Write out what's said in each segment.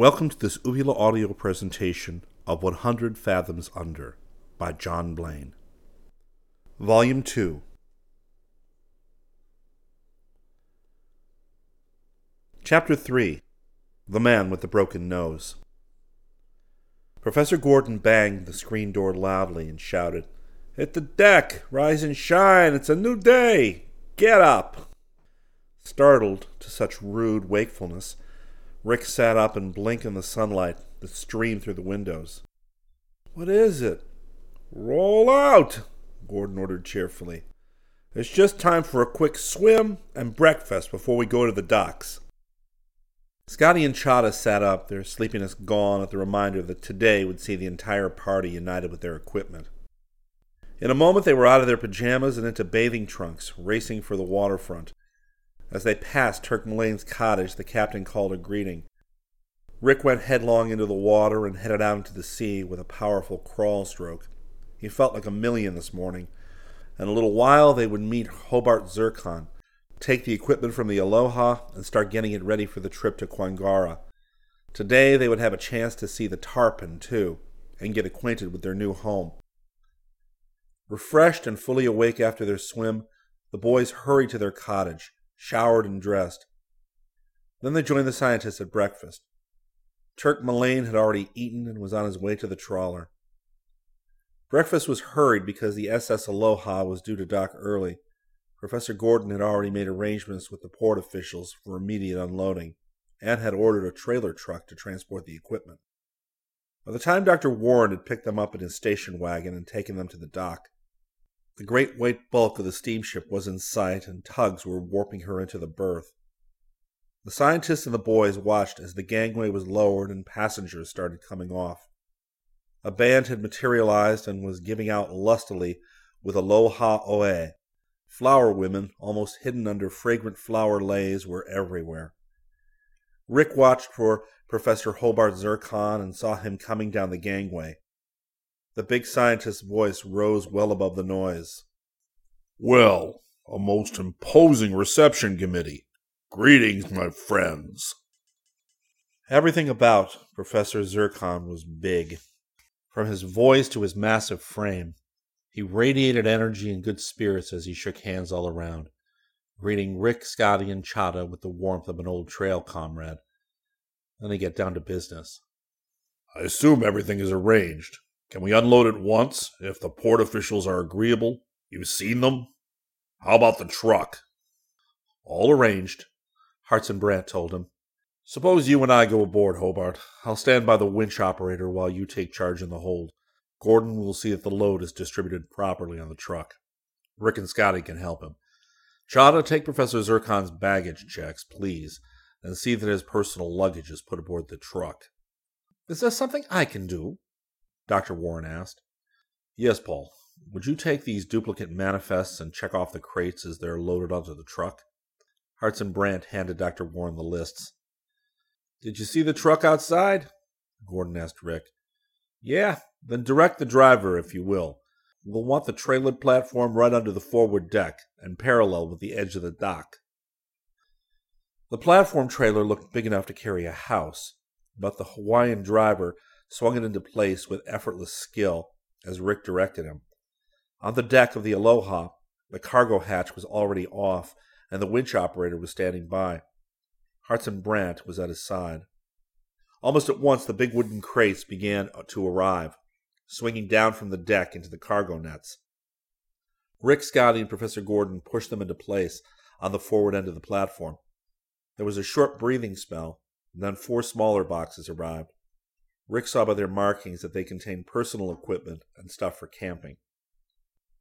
Welcome to this Uvula audio presentation of 100 Fathoms Under by John Blaine. Volume 2. Chapter 3 The Man with the Broken Nose. Professor Gordon banged the screen door loudly and shouted, Hit the deck! Rise and shine! It's a new day! Get up! Startled to such rude wakefulness, Rick sat up and blinked in the sunlight that streamed through the windows. What is it? Roll out, Gordon ordered cheerfully. It's just time for a quick swim and breakfast before we go to the docks. Scotty and Chada sat up, their sleepiness gone at the reminder that today would see the entire party united with their equipment. In a moment they were out of their pajamas and into bathing trunks, racing for the waterfront. As they passed Turk Mullane's cottage, the captain called a greeting. Rick went headlong into the water and headed out into the sea with a powerful crawl stroke. He felt like a million this morning. In a little while, they would meet Hobart Zircon, take the equipment from the Aloha, and start getting it ready for the trip to Kwangara. Today, they would have a chance to see the tarpon, too, and get acquainted with their new home. Refreshed and fully awake after their swim, the boys hurried to their cottage showered and dressed. Then they joined the scientists at breakfast. Turk Mullane had already eaten and was on his way to the trawler. Breakfast was hurried because the SS Aloha was due to dock early. Professor Gordon had already made arrangements with the port officials for immediate unloading and had ordered a trailer truck to transport the equipment. By the time Dr. Warren had picked them up in his station wagon and taken them to the dock, the great white bulk of the steamship was in sight, and tugs were warping her into the berth. The scientists and the boys watched as the gangway was lowered and passengers started coming off. A band had materialized and was giving out lustily with Aloha Oe. Flower women, almost hidden under fragrant flower leis, were everywhere. Rick watched for Professor Hobart Zircon and saw him coming down the gangway. The big scientist's voice rose well above the noise. Well, a most imposing reception committee. Greetings, my friends. Everything about Professor Zircon was big. From his voice to his massive frame, he radiated energy and good spirits as he shook hands all around, greeting Rick, Scotty, and Chada with the warmth of an old trail comrade. Then he got down to business. I assume everything is arranged. Can we unload at once if the port officials are agreeable? You've seen them? How about the truck? All arranged, Hartson Brant told him. Suppose you and I go aboard, Hobart. I'll stand by the winch operator while you take charge in the hold. Gordon will see that the load is distributed properly on the truck. Rick and Scotty can help him. Chada, take Professor Zircon's baggage checks, please, and see that his personal luggage is put aboard the truck. Is there something I can do? Dr. Warren asked. Yes, Paul. Would you take these duplicate manifests and check off the crates as they're loaded onto the truck? Hartson Brant handed Dr. Warren the lists. Did you see the truck outside? Gordon asked Rick. Yeah, then direct the driver, if you will. We'll want the trailer platform right under the forward deck and parallel with the edge of the dock. The platform trailer looked big enough to carry a house, but the Hawaiian driver swung it into place with effortless skill as Rick directed him. On the deck of the Aloha, the cargo hatch was already off, and the winch operator was standing by. Hartson Brant was at his side. Almost at once, the big wooden crates began to arrive, swinging down from the deck into the cargo nets. Rick, Scotty, and Professor Gordon pushed them into place on the forward end of the platform. There was a short breathing spell, and then four smaller boxes arrived. Rick saw by their markings that they contained personal equipment and stuff for camping.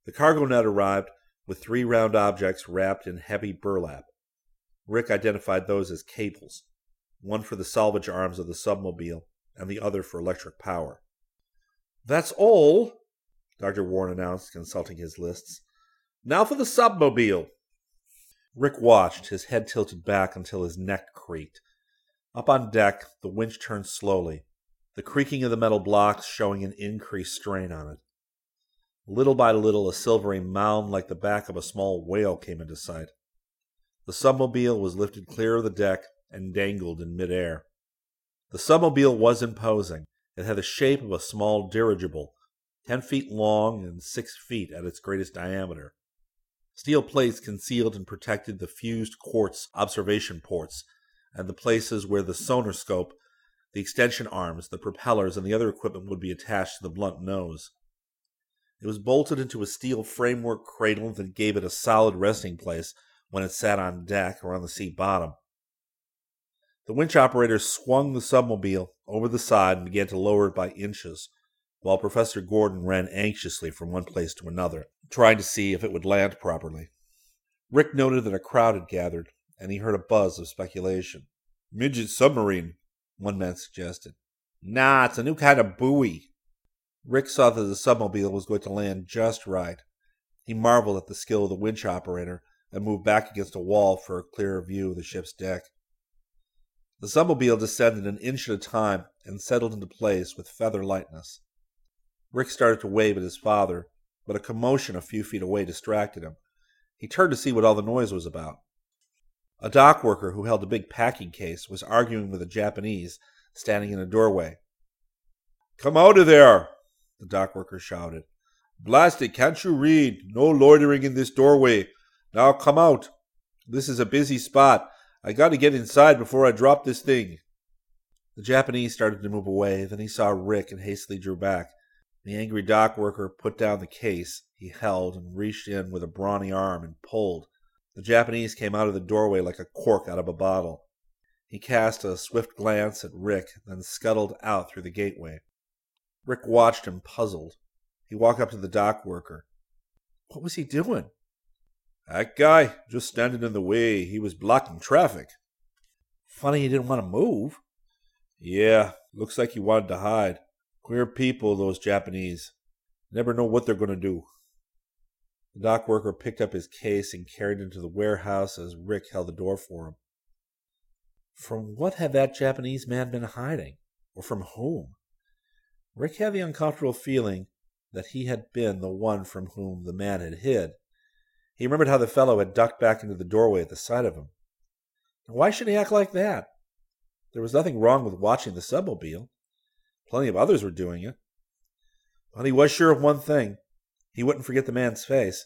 The cargo net arrived with three round objects wrapped in heavy burlap. Rick identified those as cables, one for the salvage arms of the submobile and the other for electric power. That's all, Dr. Warren announced, consulting his lists. Now for the submobile. Rick watched, his head tilted back until his neck creaked. Up on deck, the winch turned slowly, the creaking of the metal blocks showing an increased strain on it. Little by little, a silvery mound like the back of a small whale came into sight. The submobile was lifted clear of the deck and dangled in midair. The submobile was imposing. It had the shape of a small dirigible, ten feet long and six feet at its greatest diameter. Steel plates concealed and protected the fused quartz observation ports and the places where the sonar scope, the extension arms, the propellers, and the other equipment would be attached to the blunt nose. It was bolted into a steel framework cradle that gave it a solid resting place when it sat on deck or on the sea bottom. The winch operator swung the submobile over the side and began to lower it by inches, while Professor Gordon ran anxiously from one place to another, trying to see if it would land properly. Rick noted that a crowd had gathered, and he heard a buzz of speculation. Midget submarine, one man suggested. Nah, it's a new kind of buoy, Rick saw that the submobile was going to land just right. He marveled at the skill of the winch operator and moved back against a wall for a clearer view of the ship's deck. The submobile descended an inch at a time and settled into place with feather lightness. Rick started to wave at his father, but a commotion a few feet away distracted him. He turned to see what all the noise was about. A dock worker who held a big packing case was arguing with a Japanese standing in a doorway. Come out of there, the dock worker shouted. Blast it, can't you read? No loitering in this doorway. Now come out. This is a busy spot. I got to get inside before I drop this thing. The Japanese started to move away. Then he saw Rick and hastily drew back. The angry dock worker put down the case he held and reached in with a brawny arm and pulled. The Japanese came out of the doorway like a cork out of a bottle. He cast a swift glance at Rick, then scuttled out through the gateway. Rick watched him, puzzled. He walked up to the dock worker. What was he doing? That guy, just standing in the way. He was blocking traffic. Funny he didn't want to move. Yeah, looks like he wanted to hide. Queer people, those Japanese. Never know what they're going to do. The dock worker picked up his case and carried it into the warehouse as Rick held the door for him. From what had that Japanese man been hiding? Or from whom? Rick had the uncomfortable feeling that he had been the one from whom the man had hid. He remembered how the fellow had ducked back into the doorway at the sight of him. Why should he act like that? There was nothing wrong with watching the submobile. Plenty of others were doing it. But he was sure of one thing. He wouldn't forget the man's face.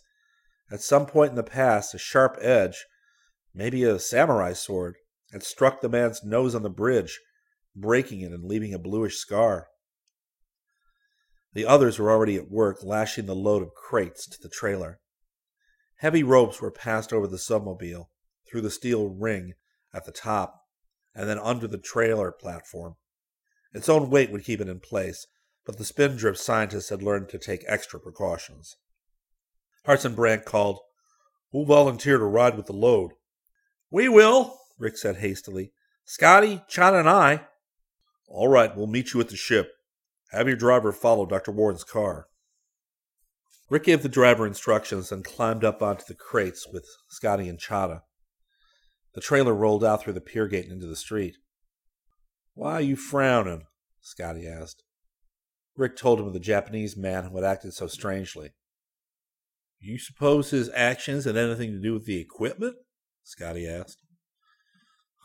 At some point in the past, a sharp edge, maybe a samurai sword, had struck the man's nose on the bridge, breaking it and leaving a bluish scar. The others were already at work lashing the load of crates to the trailer. Heavy ropes were passed over the submobile, through the steel ring at the top, and then under the trailer platform. Its own weight would keep it in place, but the Spindrift scientists had learned to take extra precautions. Hartson Brant called, Who'll volunteer to ride with the load? We will, Rick said hastily. Scotty, Chada, and I. All right, we'll meet you at the ship. Have your driver follow Dr. Warren's car. Rick gave the driver instructions and climbed up onto the crates with Scotty and Chada. The trailer rolled out through the pier gate and into the street. Why are you frowning? Scotty asked. Rick told him of the Japanese man who had acted so strangely. You suppose his actions had anything to do with the equipment? Scotty asked.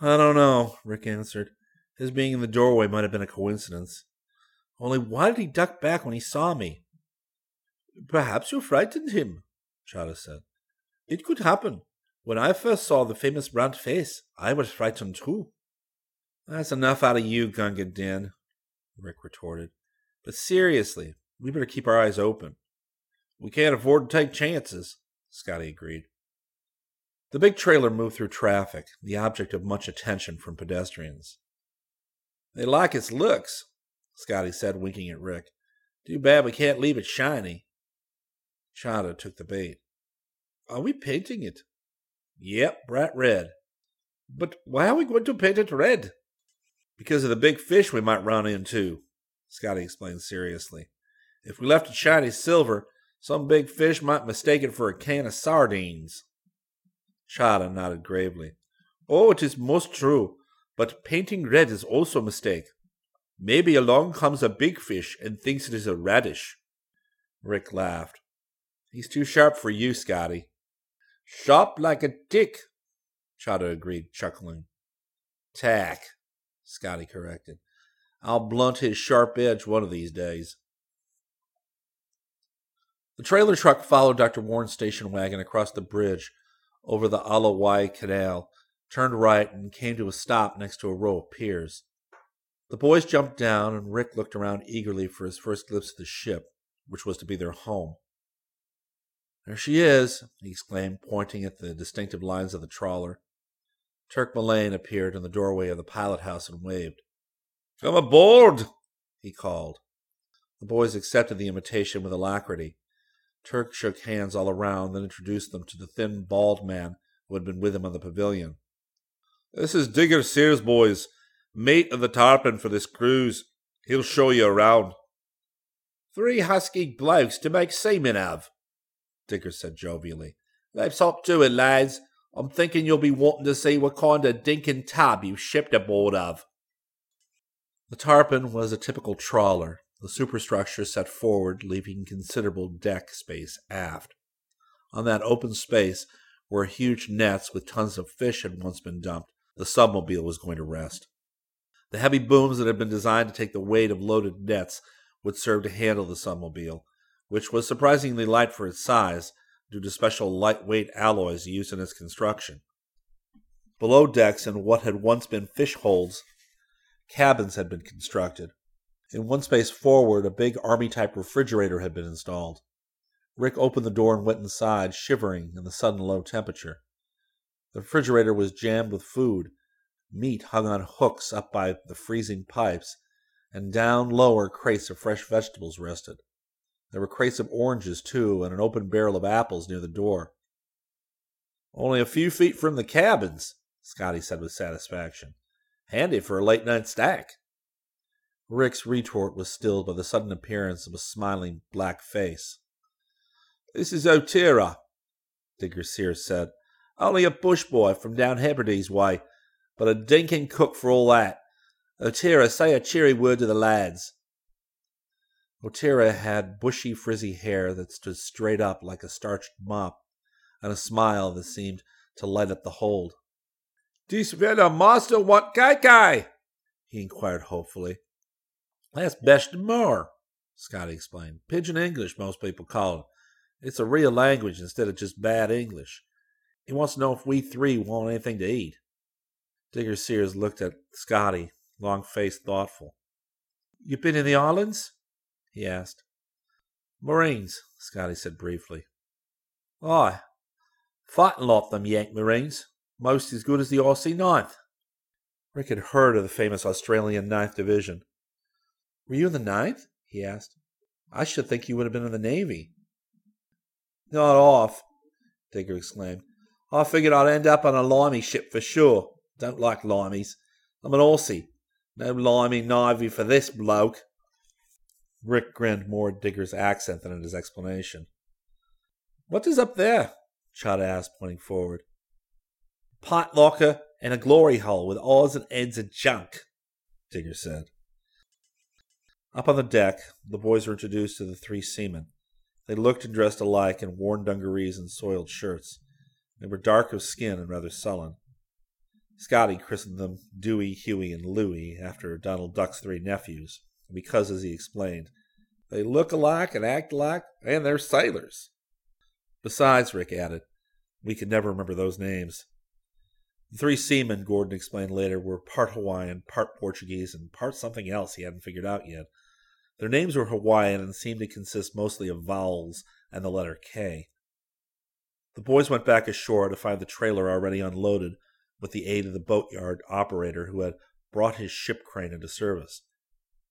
I don't know, Rick answered. His being in the doorway might have been a coincidence. Only why did he duck back when he saw me? Perhaps you frightened him, Chada said. It could happen. When I first saw the famous round face, I was frightened too. That's enough out of you, Gunga Din, Rick retorted. But seriously, we better keep our eyes open. We can't afford to take chances, Scotty agreed. The big trailer moved through traffic, the object of much attention from pedestrians. They like its looks, Scotty said, winking at Rick. Too bad we can't leave it shiny. Chada took the bait. Are we painting it? Yep, bright red. But why are we going to paint it red? Because of the big fish we might run into, Scotty explained seriously. If we left it shiny silver, some big fish might mistake it for a can of sardines. Chada nodded gravely. Oh, it is most true, but painting red is also a mistake. Maybe along comes a big fish and thinks it is a radish. Rick laughed. He's too sharp for you, Scotty. Sharp like a dick, Chada agreed, chuckling. Tack, Scotty corrected. I'll blunt his sharp edge one of these days. The trailer truck followed Dr. Warren's station wagon across the bridge over the Ala Wai Canal, turned right, and came to a stop next to a row of piers. The boys jumped down, and Rick looked around eagerly for his first glimpse of the ship, which was to be their home. There she is, he exclaimed, pointing at the distinctive lines of the trawler. Turk Mullane appeared in the doorway of the pilot house and waved. Come aboard, he called. The boys accepted the invitation with alacrity. Turk shook hands all around, then introduced them to the thin, bald man who had been with him on the pavilion. This is Digger Sears, boys, mate of the tarpon for this cruise. He'll show you around. Three husky blokes to make seamen of, Digger said jovially. Let's hop to it, lads. I'm thinking you'll be wanting to see what kind of dinkin' tub you shipped aboard of. The tarpon was a typical trawler, the superstructure set forward, leaving considerable deck space aft. On that open space, where huge nets with tons of fish had once been dumped, the submobile was going to rest. The heavy booms that had been designed to take the weight of loaded nets would serve to handle the submobile, which was surprisingly light for its size due to special lightweight alloys used in its construction. Below decks, in what had once been fish holds, cabins had been constructed. In one space forward, a big army type refrigerator had been installed. Rick opened the door and went inside, shivering in the sudden low temperature. The refrigerator was jammed with food. Meat hung on hooks up by the freezing pipes, and down lower crates of fresh vegetables rested. There were crates of oranges, too, and an open barrel of apples near the door. Only a few feet from the cabins, Scotty said with satisfaction. Handy for a late night stack. Rick's retort was stilled by the sudden appearance of a smiling black face. This is O'Tira, Digger Sears said. Only a bush boy from down Hebrides way, but a dinking cook for all that. O'Tira, say a cheery word to the lads. O'Tira had bushy, frizzy hair that stood straight up like a starched mop, and a smile that seemed to light up the hold. Dis the master want kai kai? he inquired hopefully. That's beche-de-mer, Scotty explained. Pidgin English, most people call it. It's a real language instead of just bad English. He wants to know if we three want anything to eat. Digger Sears looked at Scotty, long faced, thoughtful. You been in the islands? he asked. Marines, Scotty said briefly. Aye. Fighting lot them Yank Marines. Most as good as the Aussie Ninth. Rick had heard of the famous Australian Ninth Division. Were you in the Ninth? he asked. I should think you would have been in the Navy. Not off, Digger exclaimed. I figured I'd end up on a limey ship for sure. Don't like limeys. I'm an Aussie. No limey navy for this bloke. Rick grinned more at Digger's accent than at his explanation. What is up there? Chada asked, pointing forward. Pot locker and a glory hole with odds and ends of junk, Digger said. Up on the deck, the boys were introduced to the three seamen. They looked and dressed alike in worn dungarees and soiled shirts. They were dark of skin and rather sullen. Scotty christened them Dewey, Huey, and Louie after Donald Duck's three nephews because, as he explained, they look alike and act alike, and they're sailors. Besides, Rick added, we could never remember those names. The three seamen, Gordon explained later, were part Hawaiian, part Portuguese, and part something else he hadn't figured out yet. Their names were Hawaiian and seemed to consist mostly of vowels and the letter K. The boys went back ashore to find the trailer already unloaded with the aid of the boatyard operator who had brought his ship crane into service.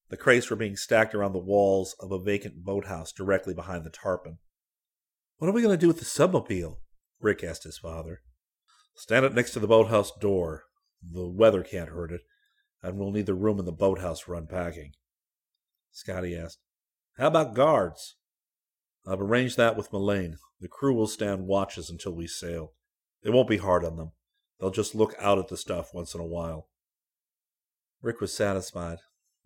The crates were being stacked around the walls of a vacant boathouse directly behind the tarpon. What are we going to do with the submobile? Rick asked his father. Stand it next to the boathouse door. The weather can't hurt it, and we'll need the room in the boathouse for unpacking. Scotty asked, How about guards? I've arranged that with Mullane. The crew will stand watches until we sail. It won't be hard on them. They'll just look out at the stuff once in a while. Rick was satisfied.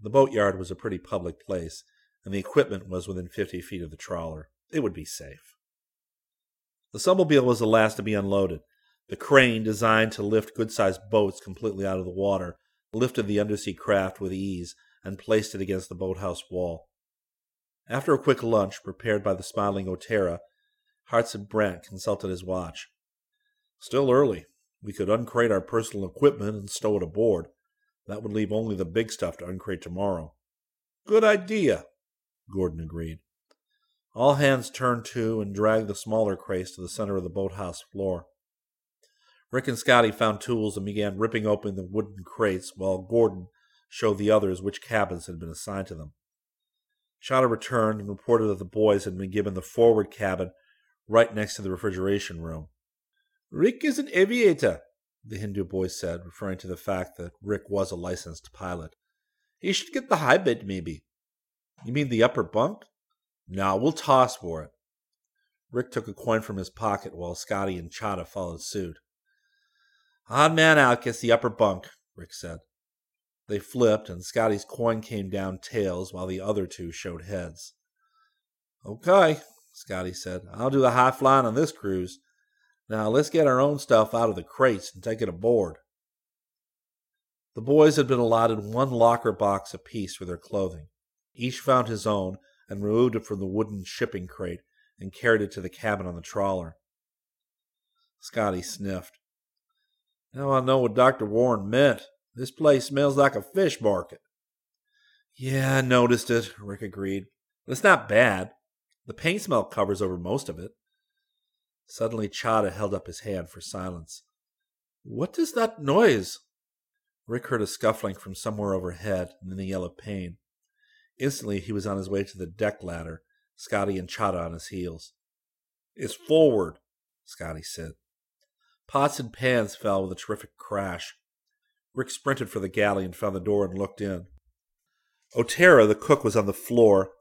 The boatyard was a pretty public place, and the equipment was within fifty feet of the trawler. It would be safe. The submobile was the last to be unloaded. The crane, designed to lift good sized boats completely out of the water, lifted the undersea craft with ease and placed it against the boathouse wall. After a quick lunch prepared by the smiling Otera, Hartson Brant consulted his watch. Still early. We could uncrate our personal equipment and stow it aboard. That would leave only the big stuff to uncrate tomorrow. Good idea, Gordon agreed. All hands turned to and dragged the smaller crates to the center of the boathouse floor. Rick and Scotty found tools and began ripping open the wooden crates while Gordon showed the others which cabins had been assigned to them. Chada returned and reported that the boys had been given the forward cabin right next to the refrigeration room. Rick is an aviator, the Hindu boy said, referring to the fact that Rick was a licensed pilot. He should get the high bed, maybe. You mean the upper bunk? No, we'll toss for it. Rick took a coin from his pocket while Scotty and Chada followed suit. Odd man out gets the upper bunk, Rick said. They flipped, and Scotty's coin came down tails while the other two showed heads. Okay, Scotty said. I'll do the high flying on this cruise. Now let's get our own stuff out of the crates and take it aboard. The boys had been allotted one locker box apiece for their clothing. Each found his own and removed it from the wooden shipping crate and carried it to the cabin on the trawler. Scotty sniffed. Now I know what Dr. Warren meant. This place smells like a fish market. Yeah, I noticed it, Rick agreed. It's not bad. The paint smell covers over most of it. Suddenly, Chada held up his hand for silence. What is that noise? Rick heard a scuffling from somewhere overhead and then a yell of pain. Instantly, he was on his way to the deck ladder, Scotty and Chada on his heels. It's forward, Scotty said. Pots and pans fell with a terrific crash. Rick sprinted for the galley and found the door and looked in. Otera, the cook, was on the floor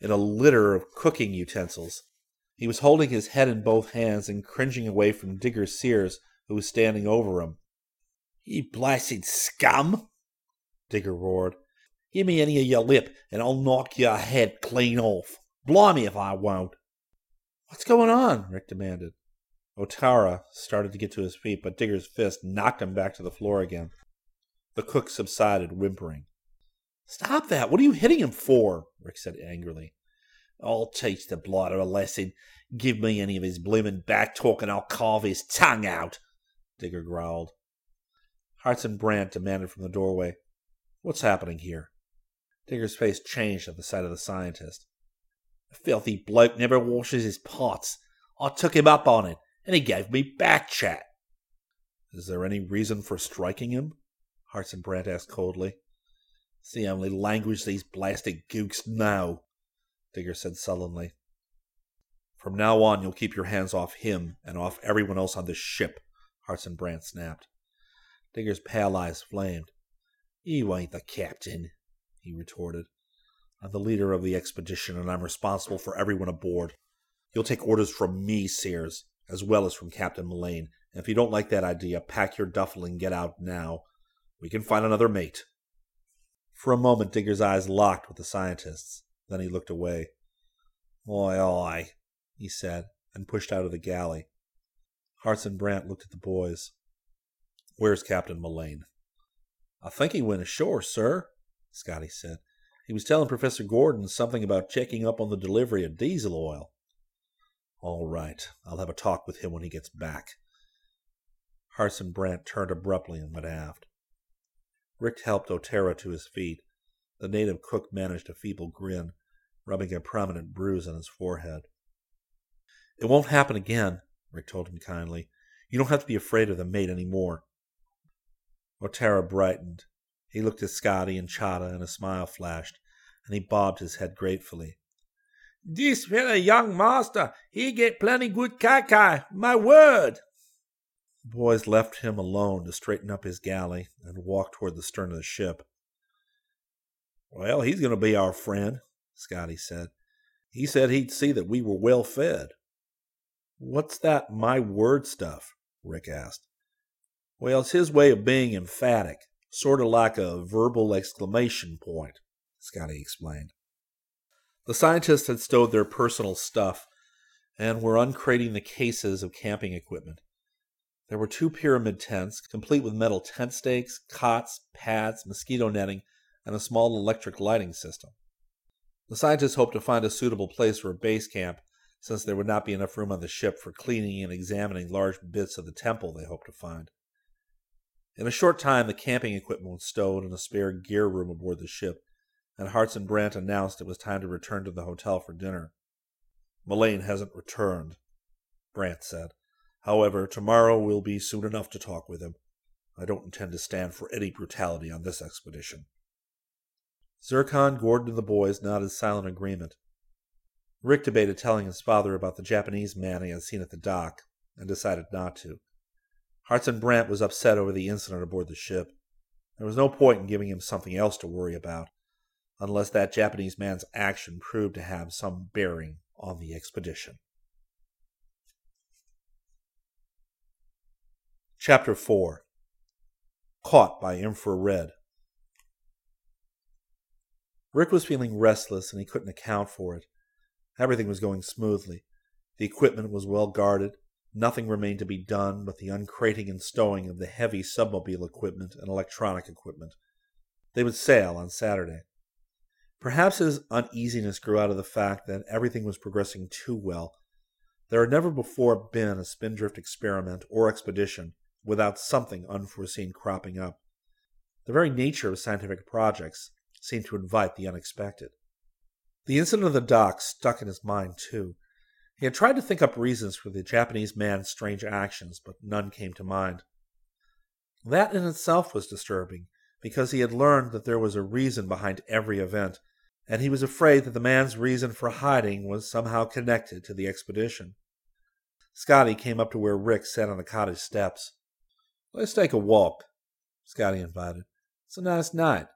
in a litter of cooking utensils. He was holding his head in both hands and cringing away from Digger Sears, who was standing over him. You blasted scum! Digger roared. Give me any of your lip, and I'll knock your head clean off. Blimey if I won't. What's going on? Rick demanded. Otera started to get to his feet, but Digger's fist knocked him back to the floor again. The cook subsided, whimpering. Stop that! What are you hitting him for? Rick said angrily. I'll teach the blighter a lesson. Give me any of his bloomin' back talk and I'll carve his tongue out, Digger growled. Hartson Brant demanded from the doorway, What's happening here? Digger's face changed at the sight of the scientist. The filthy bloke never washes his pots. I took him up on it, and he gave me back chat. Is there any reason for striking him? Hartson Brant asked coldly. It's the only language these blasted gooks know, Digger said sullenly. From now on, you'll keep your hands off him and off everyone else on this ship, Hartson Brant snapped. Digger's pale eyes flamed. You ain't the captain, he retorted. I'm the leader of the expedition, and I'm responsible for everyone aboard. You'll take orders from me, Sears, as well as from Captain Mullane. And if you don't like that idea, pack your duffel and get out now. We can find another mate. For a moment, Digger's eyes locked with the scientist's. Then he looked away. Oi, oi, he said, and pushed out of the galley. Hartson Brant looked at the boys. Where's Captain Mullane? I think he went ashore, sir, Scotty said. He was telling Professor Gordon something about checking up on the delivery of diesel oil. All right, I'll have a talk with him when he gets back. Hartson Brant turned abruptly and went aft. Rick helped Otera to his feet. The native cook managed a feeble grin, rubbing a prominent bruise on his forehead. It won't happen again, Rick told him kindly. You don't have to be afraid of the mate any more. Otera brightened. He looked at Scotty and Chada, and a smile flashed. and he bobbed his head gratefully. This very young master, he get plenty good kai my word. The boys left him alone to straighten up his galley and walk toward the stern of the ship. Well, he's going to be our friend, Scotty said. He said he'd see that we were well fed. What's that my word stuff? Rick asked. Well, it's his way of being emphatic, sort of like a verbal exclamation point, Scotty explained. The scientists had stowed their personal stuff and were uncrating the cases of camping equipment. There were two pyramid tents, complete with metal tent stakes, cots, pads, mosquito netting, and a small electric lighting system. The scientists hoped to find a suitable place for a base camp, since there would not be enough room on the ship for cleaning and examining large bits of the temple they hoped to find. In a short time, the camping equipment was stowed in a spare gear room aboard the ship, and Hartson Brant announced it was time to return to the hotel for dinner. Mullane hasn't returned, Brant said. However, tomorrow will be soon enough to talk with him. I don't intend to stand for any brutality on this expedition. Zircon, Gordon, and the boys nodded silent agreement. Rick debated telling his father about the Japanese man he had seen at the dock, and decided not to. Hartson Brant was upset over the incident aboard the ship. There was no point in giving him something else to worry about, unless that Japanese man's action proved to have some bearing on the expedition. Chapter 4 Caught by Infrared Rick was feeling restless and he couldn't account for it. Everything was going smoothly. The equipment was well guarded. Nothing remained to be done but the uncrating and stowing of the heavy submobile equipment and electronic equipment. They would sail on Saturday. Perhaps his uneasiness grew out of the fact that everything was progressing too well. There had never before been a spindrift experiment or expedition without something unforeseen cropping up. The very nature of scientific projects seemed to invite the unexpected. The incident of the dock stuck in his mind, too. He had tried to think up reasons for the Japanese man's strange actions, but none came to mind. That in itself was disturbing, because he had learned that there was a reason behind every event, and he was afraid that the man's reason for hiding was somehow connected to the expedition. Scotty came up to where Rick sat on the cottage steps. Let's take a walk, Scotty invited. It's a nice night.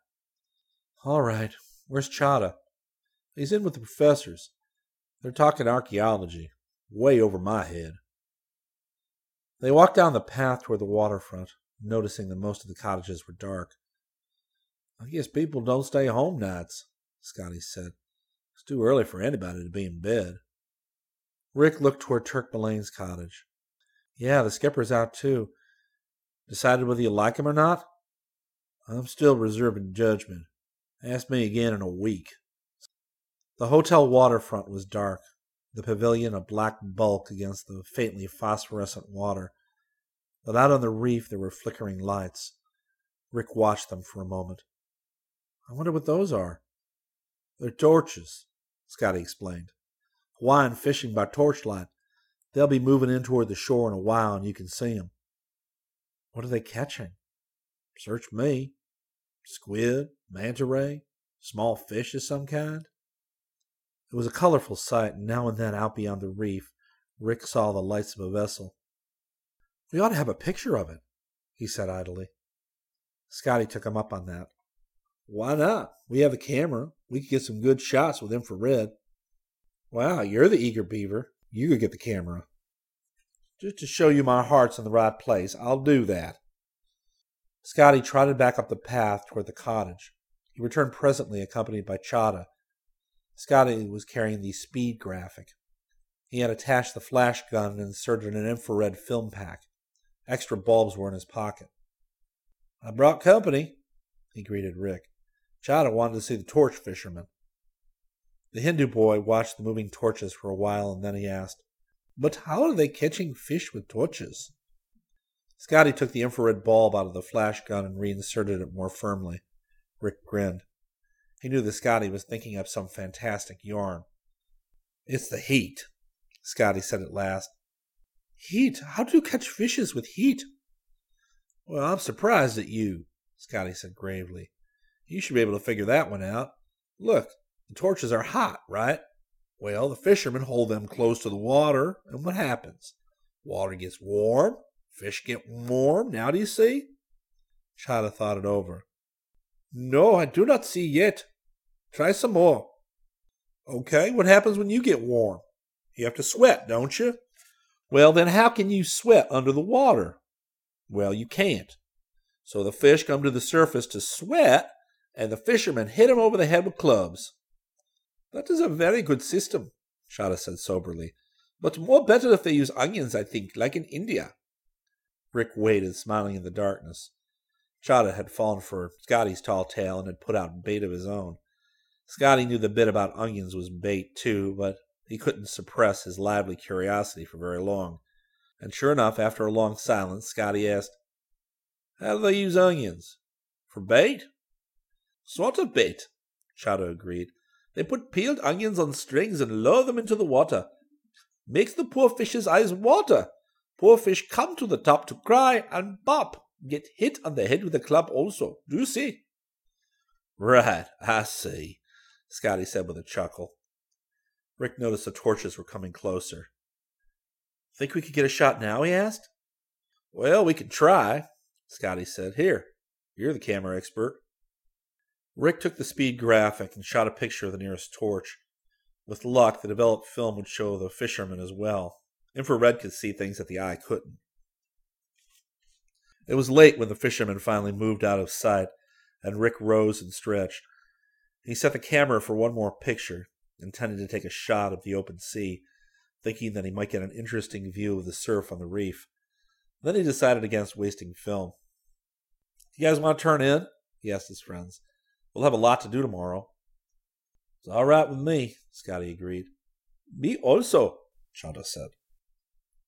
All right. Where's Chada? He's in with the professors. They're talking archaeology, way over my head. They walked down the path toward the waterfront, noticing that most of the cottages were dark. I guess people don't stay home nights, Scotty said. It's too early for anybody to be in bed. Rick looked toward Turk Mullane's cottage. Yeah, the skipper's out too. Decided whether you like him or not? I'm still reserving judgment. Ask me again in a week. The hotel waterfront was dark, the pavilion a black bulk against the faintly phosphorescent water. But out on the reef there were flickering lights. Rick watched them for a moment. I wonder what those are. They're torches, Scotty explained. Hawaiian fishing by torchlight. They'll be moving in toward the shore in a while and you can see them. What are they catching? Search me. Squid, manta ray, small fish of some kind. It was a colorful sight, and now and then out beyond the reef, Rick saw the lights of a vessel. We ought to have a picture of it, he said idly. Scotty took him up on that. Why not? We have a camera. We could get some good shots with infrared. Wow, you're the eager beaver. You could get the camera. Just to show you my heart's in the right place, I'll do that. Scotty trotted back up the path toward the cottage. He returned presently, accompanied by Chada, Scotty was carrying the speed graphic. He had attached the flash gun and inserted an infrared film pack. Extra bulbs were in his pocket. I brought company, he greeted Rick. Chada wanted to see the torch fisherman. The Hindu boy watched the moving torches for a while and then he asked, But how are they catching fish with torches? Scotty took the infrared bulb out of the flash gun and reinserted it more firmly. Rick grinned. He knew that Scotty was thinking up some fantastic yarn. It's the heat, Scotty said at last. Heat? How do you catch fishes with heat? Well, I'm surprised at you, Scotty said gravely. You should be able to figure that one out. Look, The torches are hot, right? Well, the fishermen hold them close to the water, and what happens? Water gets warm, fish get warm. Now do you see? Chada thought it over. No, I do not see yet. Try some more. Okay, what happens when you get warm? You have to sweat, don't you? Well, then how can you sweat under the water? Well, you can't. So the fish come to the surface to sweat, and the fishermen hit them over the head with clubs. That is a very good system, Chada said soberly. But more better if they use onions, I think, like in India. Rick waited, smiling in the darkness. Chada had fallen for Scotty's tall tale and had put out bait of his own. Scotty knew the bit about onions was bait, too, but he couldn't suppress his lively curiosity for very long. And sure enough, after a long silence, Scotty asked, How do they use onions? For bait? Sort of bait, Chada agreed. They put peeled onions on strings and lower them into the water. Makes the poor fish's eyes water. Poor fish come to the top to cry and bop, get hit on the head with a club also. Do you see? Right, I see, Scotty said with a chuckle. Rick noticed the torches were coming closer. Think we could get a shot now? he asked. Well, we could try, Scotty said. Here, you're the camera expert. Rick took the speed graphic and shot a picture of the nearest torch. With luck, the developed film would show the fishermen as well. Infrared could see things that the eye couldn't. It was late when the fishermen finally moved out of sight, and Rick rose and stretched. He set the camera for one more picture, intending to take a shot of the open sea, thinking that he might get an interesting view of the surf on the reef. Then he decided against wasting film. You guys want to turn in? he asked his friends. We'll have a lot to do tomorrow. It's all right with me, Scotty agreed. Me also, Chada said.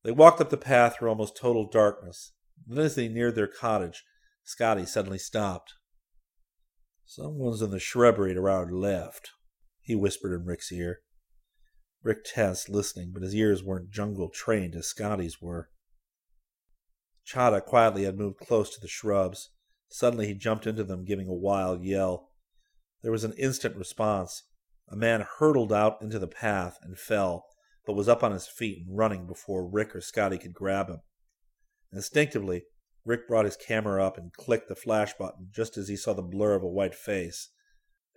They walked up the path through almost total darkness. Then, as they neared their cottage, Scotty suddenly stopped. Someone's in the shrubbery to our left, he whispered in Rick's ear. Rick tensed, listening, but his ears weren't jungle trained as Scotty's were. Chada quietly had moved close to the shrubs. Suddenly he jumped into them, giving a wild yell. There was an instant response. A man hurtled out into the path and fell, but was up on his feet and running before Rick or Scotty could grab him. Instinctively, Rick brought his camera up and clicked the flash button just as he saw the blur of a white face.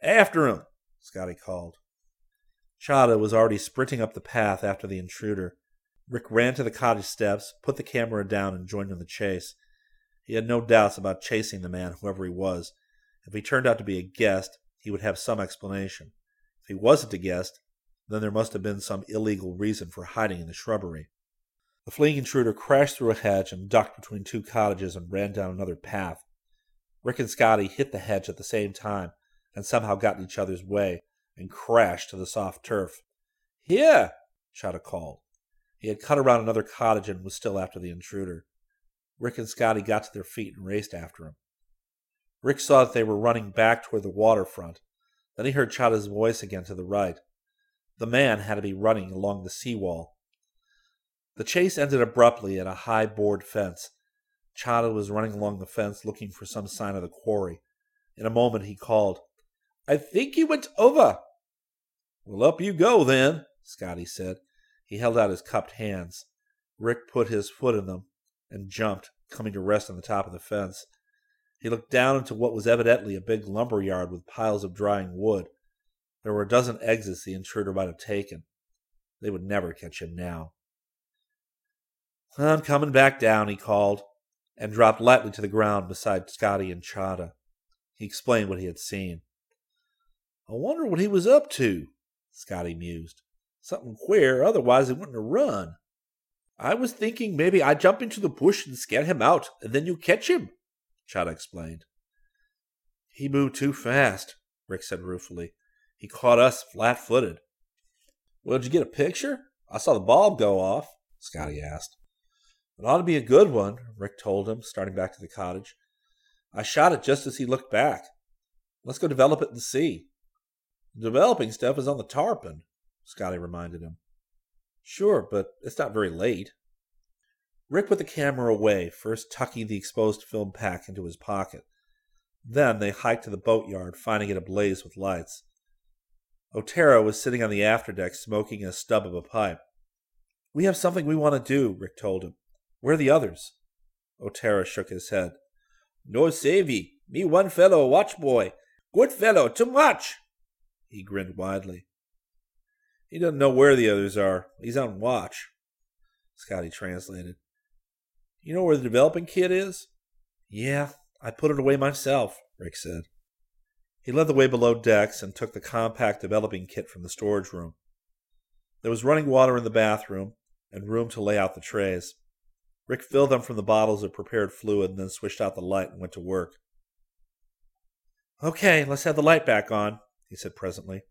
After him! Scotty called. Chada was already sprinting up the path after the intruder. Rick ran to the cottage steps, put the camera down, and joined in the chase. He had no doubts about chasing the man, whoever he was. If he turned out to be a guest, he would have some explanation. If he wasn't a guest, then there must have been some illegal reason for hiding in the shrubbery. The fleeing intruder crashed through a hedge and ducked between two cottages and ran down another path. Rick and Scotty hit the hedge at the same time and somehow got in each other's way and crashed to the soft turf. Here! Chada called. He had cut around another cottage and was still after the intruder. Rick and Scotty got to their feet and raced after him. Rick saw that they were running back toward the waterfront. Then he heard Chada's voice again to the right. The man had to be running along the seawall. The chase ended abruptly at a high board fence. Chada was running along the fence looking for some sign of the quarry. In a moment he called, I think he went over. Well, up you go then, Scotty said. He held out his cupped hands. Rick put his foot in them and jumped, coming to rest on the top of the fence. He looked down into what was evidently a big lumber yard with piles of drying wood. There were a dozen exits the intruder might have taken. They would never catch him now. I'm coming back down, he called, and dropped lightly to the ground beside Scotty and Chada. He explained what he had seen. I wonder what he was up to, Scotty mused. Something queer, otherwise he wouldn't have run. I was thinking maybe I'd jump into the bush and scare him out, and then you catch him, Chada explained. He moved too fast, Rick said ruefully. He caught us flat footed. Well, did you get a picture? I saw the bulb go off, Scotty asked. It ought to be a good one, Rick told him, starting back to the cottage. I shot it just as he looked back. Let's go develop it and see. The developing stuff is on the tarpon, Scotty reminded him. Sure, but it's not very late. Rick put the camera away, first tucking the exposed film pack into his pocket. Then they hiked to the boatyard, finding it ablaze with lights. Otera was sitting on the afterdeck smoking a stub of a pipe. We have something we want to do, Rick told him. Where are the others? Otera shook his head. No savey. Me one fellow watch boy. Good fellow, too much. He grinned widely. He doesn't know where the others are. He's on watch. Scotty translated. You know where the developing kit is? Yeah, I put it away myself, Rick said. He led the way below decks and took the compact developing kit from the storage room. There was running water in the bathroom and room to lay out the trays. Rick filled them from the bottles of prepared fluid and then switched out the light and went to work. Okay, let's have the light back on, he said presently.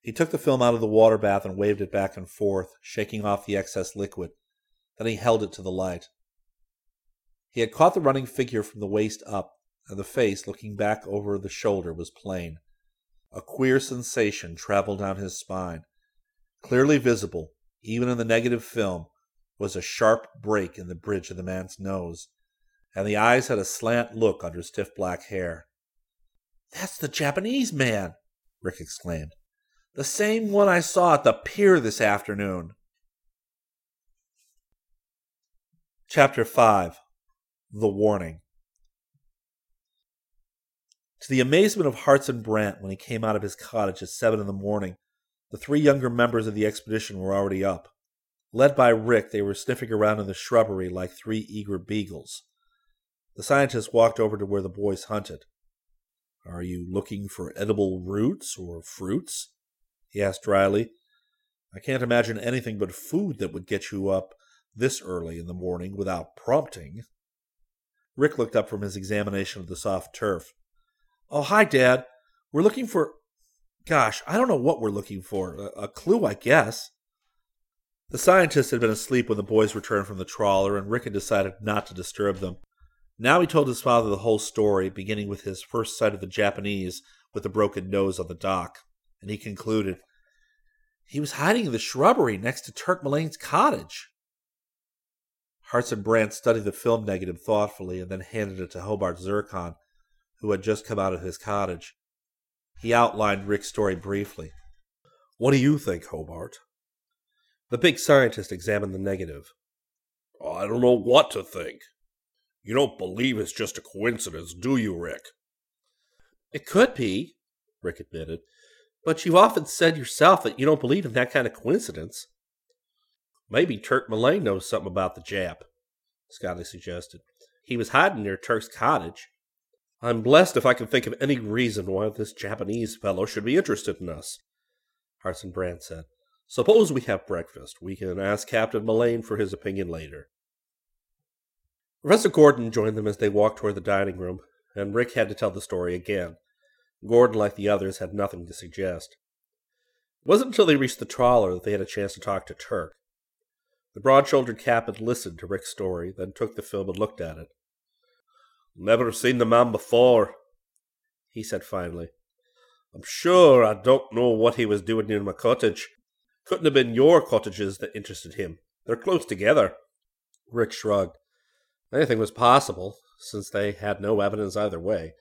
He took the film out of the water bath and waved it back and forth, shaking off the excess liquid. Then he held it to the light. He had caught the running figure from the waist up, and the face, looking back over the shoulder, was plain. A queer sensation traveled down his spine. Clearly visible, even in the negative film, was a sharp break in the bridge of the man's nose, and the eyes had a slant look under stiff black hair. That's the Japanese man, Rick exclaimed. The same one I saw at the pier this afternoon. Chapter 5 The Warning to the amazement of Hartson Brant when he came out of his cottage at seven in the morning, the three younger members of the expedition were already up. Led by Rick, they were sniffing around in the shrubbery like three eager beagles. The scientist walked over to where the boys hunted. Are you looking for edible roots or fruits? he asked dryly. I can't imagine anything but food that would get you up this early in the morning without prompting. Rick looked up from his examination of the soft turf. Oh, hi, Dad. We're looking for. Gosh, I don't know what we're looking for. A, a clue, I guess. The scientist had been asleep when the boys returned from the trawler, and Rick had decided not to disturb them. Now he told his father the whole story, beginning with his first sight of the Japanese with the broken nose on the dock, and he concluded, He was hiding in the shrubbery next to Turk Mullane's cottage. Hartson Brant studied the film negative thoughtfully and then handed it to Hobart Zircon, who had just come out of his cottage. He outlined Rick's story briefly. What do you think, Hobart? The big scientist examined the negative. I don't know what to think. You don't believe it's just a coincidence, do you, Rick? It could be, Rick admitted, but you've often said yourself that you don't believe in that kind of coincidence. Maybe Turk Mullane knows something about the Jap, Scotty suggested. He was hiding near Turk's cottage. I'm blessed if I can think of any reason why this Japanese fellow should be interested in us, Hartson Brant said. Suppose we have breakfast. We can ask Captain Mullane for his opinion later. Professor Gordon joined them as they walked toward the dining room, and Rick had to tell the story again. Gordon, like the others, had nothing to suggest. It wasn't until they reached the trawler that they had a chance to talk to Turk. The broad shouldered captain listened to Rick's story, then took the film and looked at it. Never seen the man before, he said finally. I'm sure I don't know what he was doing near my cottage. Couldn't have been your cottages that interested him. They're close together. Rick shrugged. Anything was possible, since they had no evidence either way.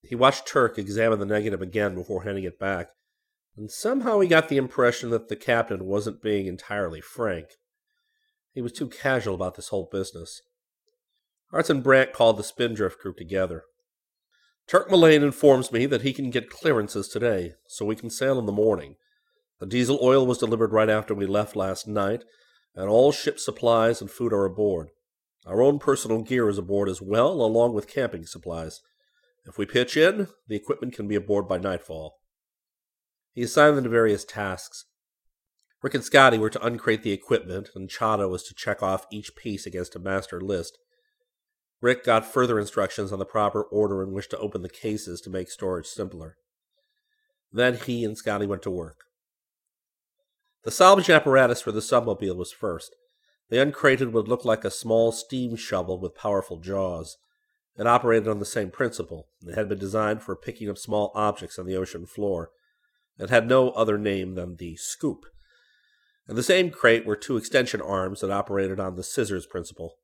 He watched Turk examine the negative again before handing it back, and somehow he got the impression that the captain wasn't being entirely frank. He was too casual about this whole business. Hartson Brant called the Spindrift group together. Turk Mullane informs me that he can get clearances today, so we can sail in the morning. The diesel oil was delivered right after we left last night, and all ship supplies and food are aboard. Our own personal gear is aboard as well, along with camping supplies. If we pitch in, the equipment can be aboard by nightfall. He assigned them to various tasks. Rick and Scotty were to uncrate the equipment, and Chada was to check off each piece against a master list. Rick got further instructions on the proper order in which to open the cases to make storage simpler. Then he and Scotty went to work. The salvage apparatus for the submobile was first. The uncrated would look like a small steam shovel with powerful jaws. It operated on the same principle. It had been designed for picking up small objects on the ocean floor. It had no other name than the scoop. In the same crate were two extension arms that operated on the scissors principle.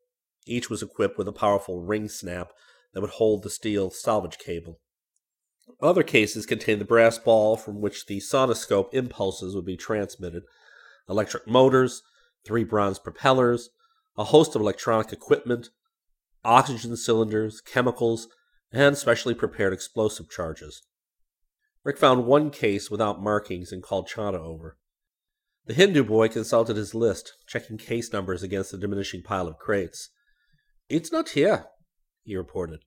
Each was equipped with a powerful ring snap that would hold the steel salvage cable. Other cases contained the brass ball from which the sonoscope impulses would be transmitted, electric motors, three bronze propellers, a host of electronic equipment, oxygen cylinders, chemicals, and specially prepared explosive charges. Rick found one case without markings and called Chada over. The Hindu boy consulted his list, checking case numbers against the diminishing pile of crates. It's not here, he reported.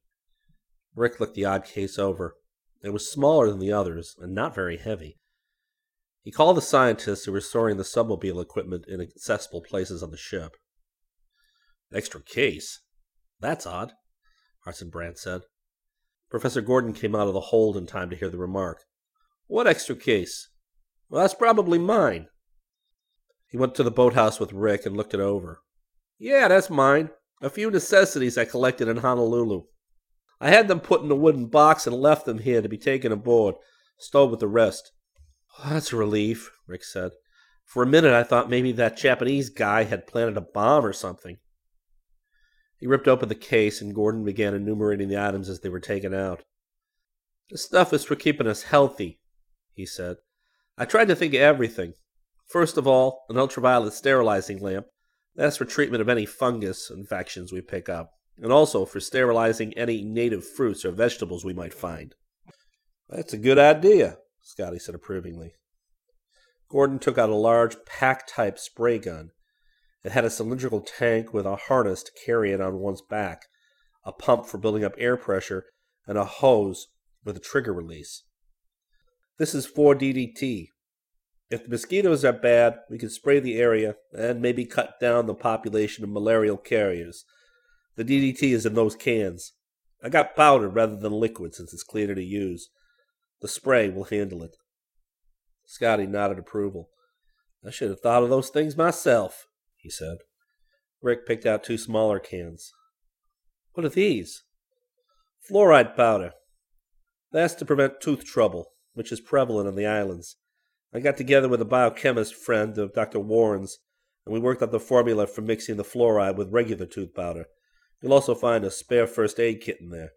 Rick looked the odd case over. It was smaller than the others and not very heavy. He called the scientists who were storing the submobile equipment in accessible places on the ship. Extra case? That's odd, Hartson Brant said. Professor Gordon came out of the hold in time to hear the remark. What extra case? Well, that's probably mine. He went to the boathouse with Rick and looked it over. Yeah, that's mine. A few necessities I collected in Honolulu. I had them put in a wooden box and left them here to be taken aboard, stowed with the rest. Oh, that's a relief, Rick said. For a minute I thought maybe that Japanese guy had planted a bomb or something. He ripped open the case, and Gordon began enumerating the items as they were taken out. The stuff is for keeping us healthy, he said. I tried to think of everything. First of all, an ultraviolet sterilizing lamp. That's for treatment of any fungus infections we pick up, and also for sterilizing any native fruits or vegetables we might find. That's a good idea, Scotty said approvingly. Gordon took out a large pack type spray gun it had a cylindrical tank with a harness to carry it on one's back, a pump for building up air pressure, and a hose with a trigger release. This is 4-DDT. If the mosquitoes are bad, we can spray the area and maybe cut down the population of malarial carriers. The DDT is in those cans. I got powder rather than liquid since it's cleaner to use. The spray will handle it. Scotty nodded approval. I should have thought of those things myself he said. Rick picked out two smaller cans. What are these? Fluoride powder. That's to prevent tooth trouble, which is prevalent on the islands. I got together with a biochemist friend of Dr. Warren's, and we worked out the formula for mixing the fluoride with regular tooth powder. You'll also find a spare first aid kit in there.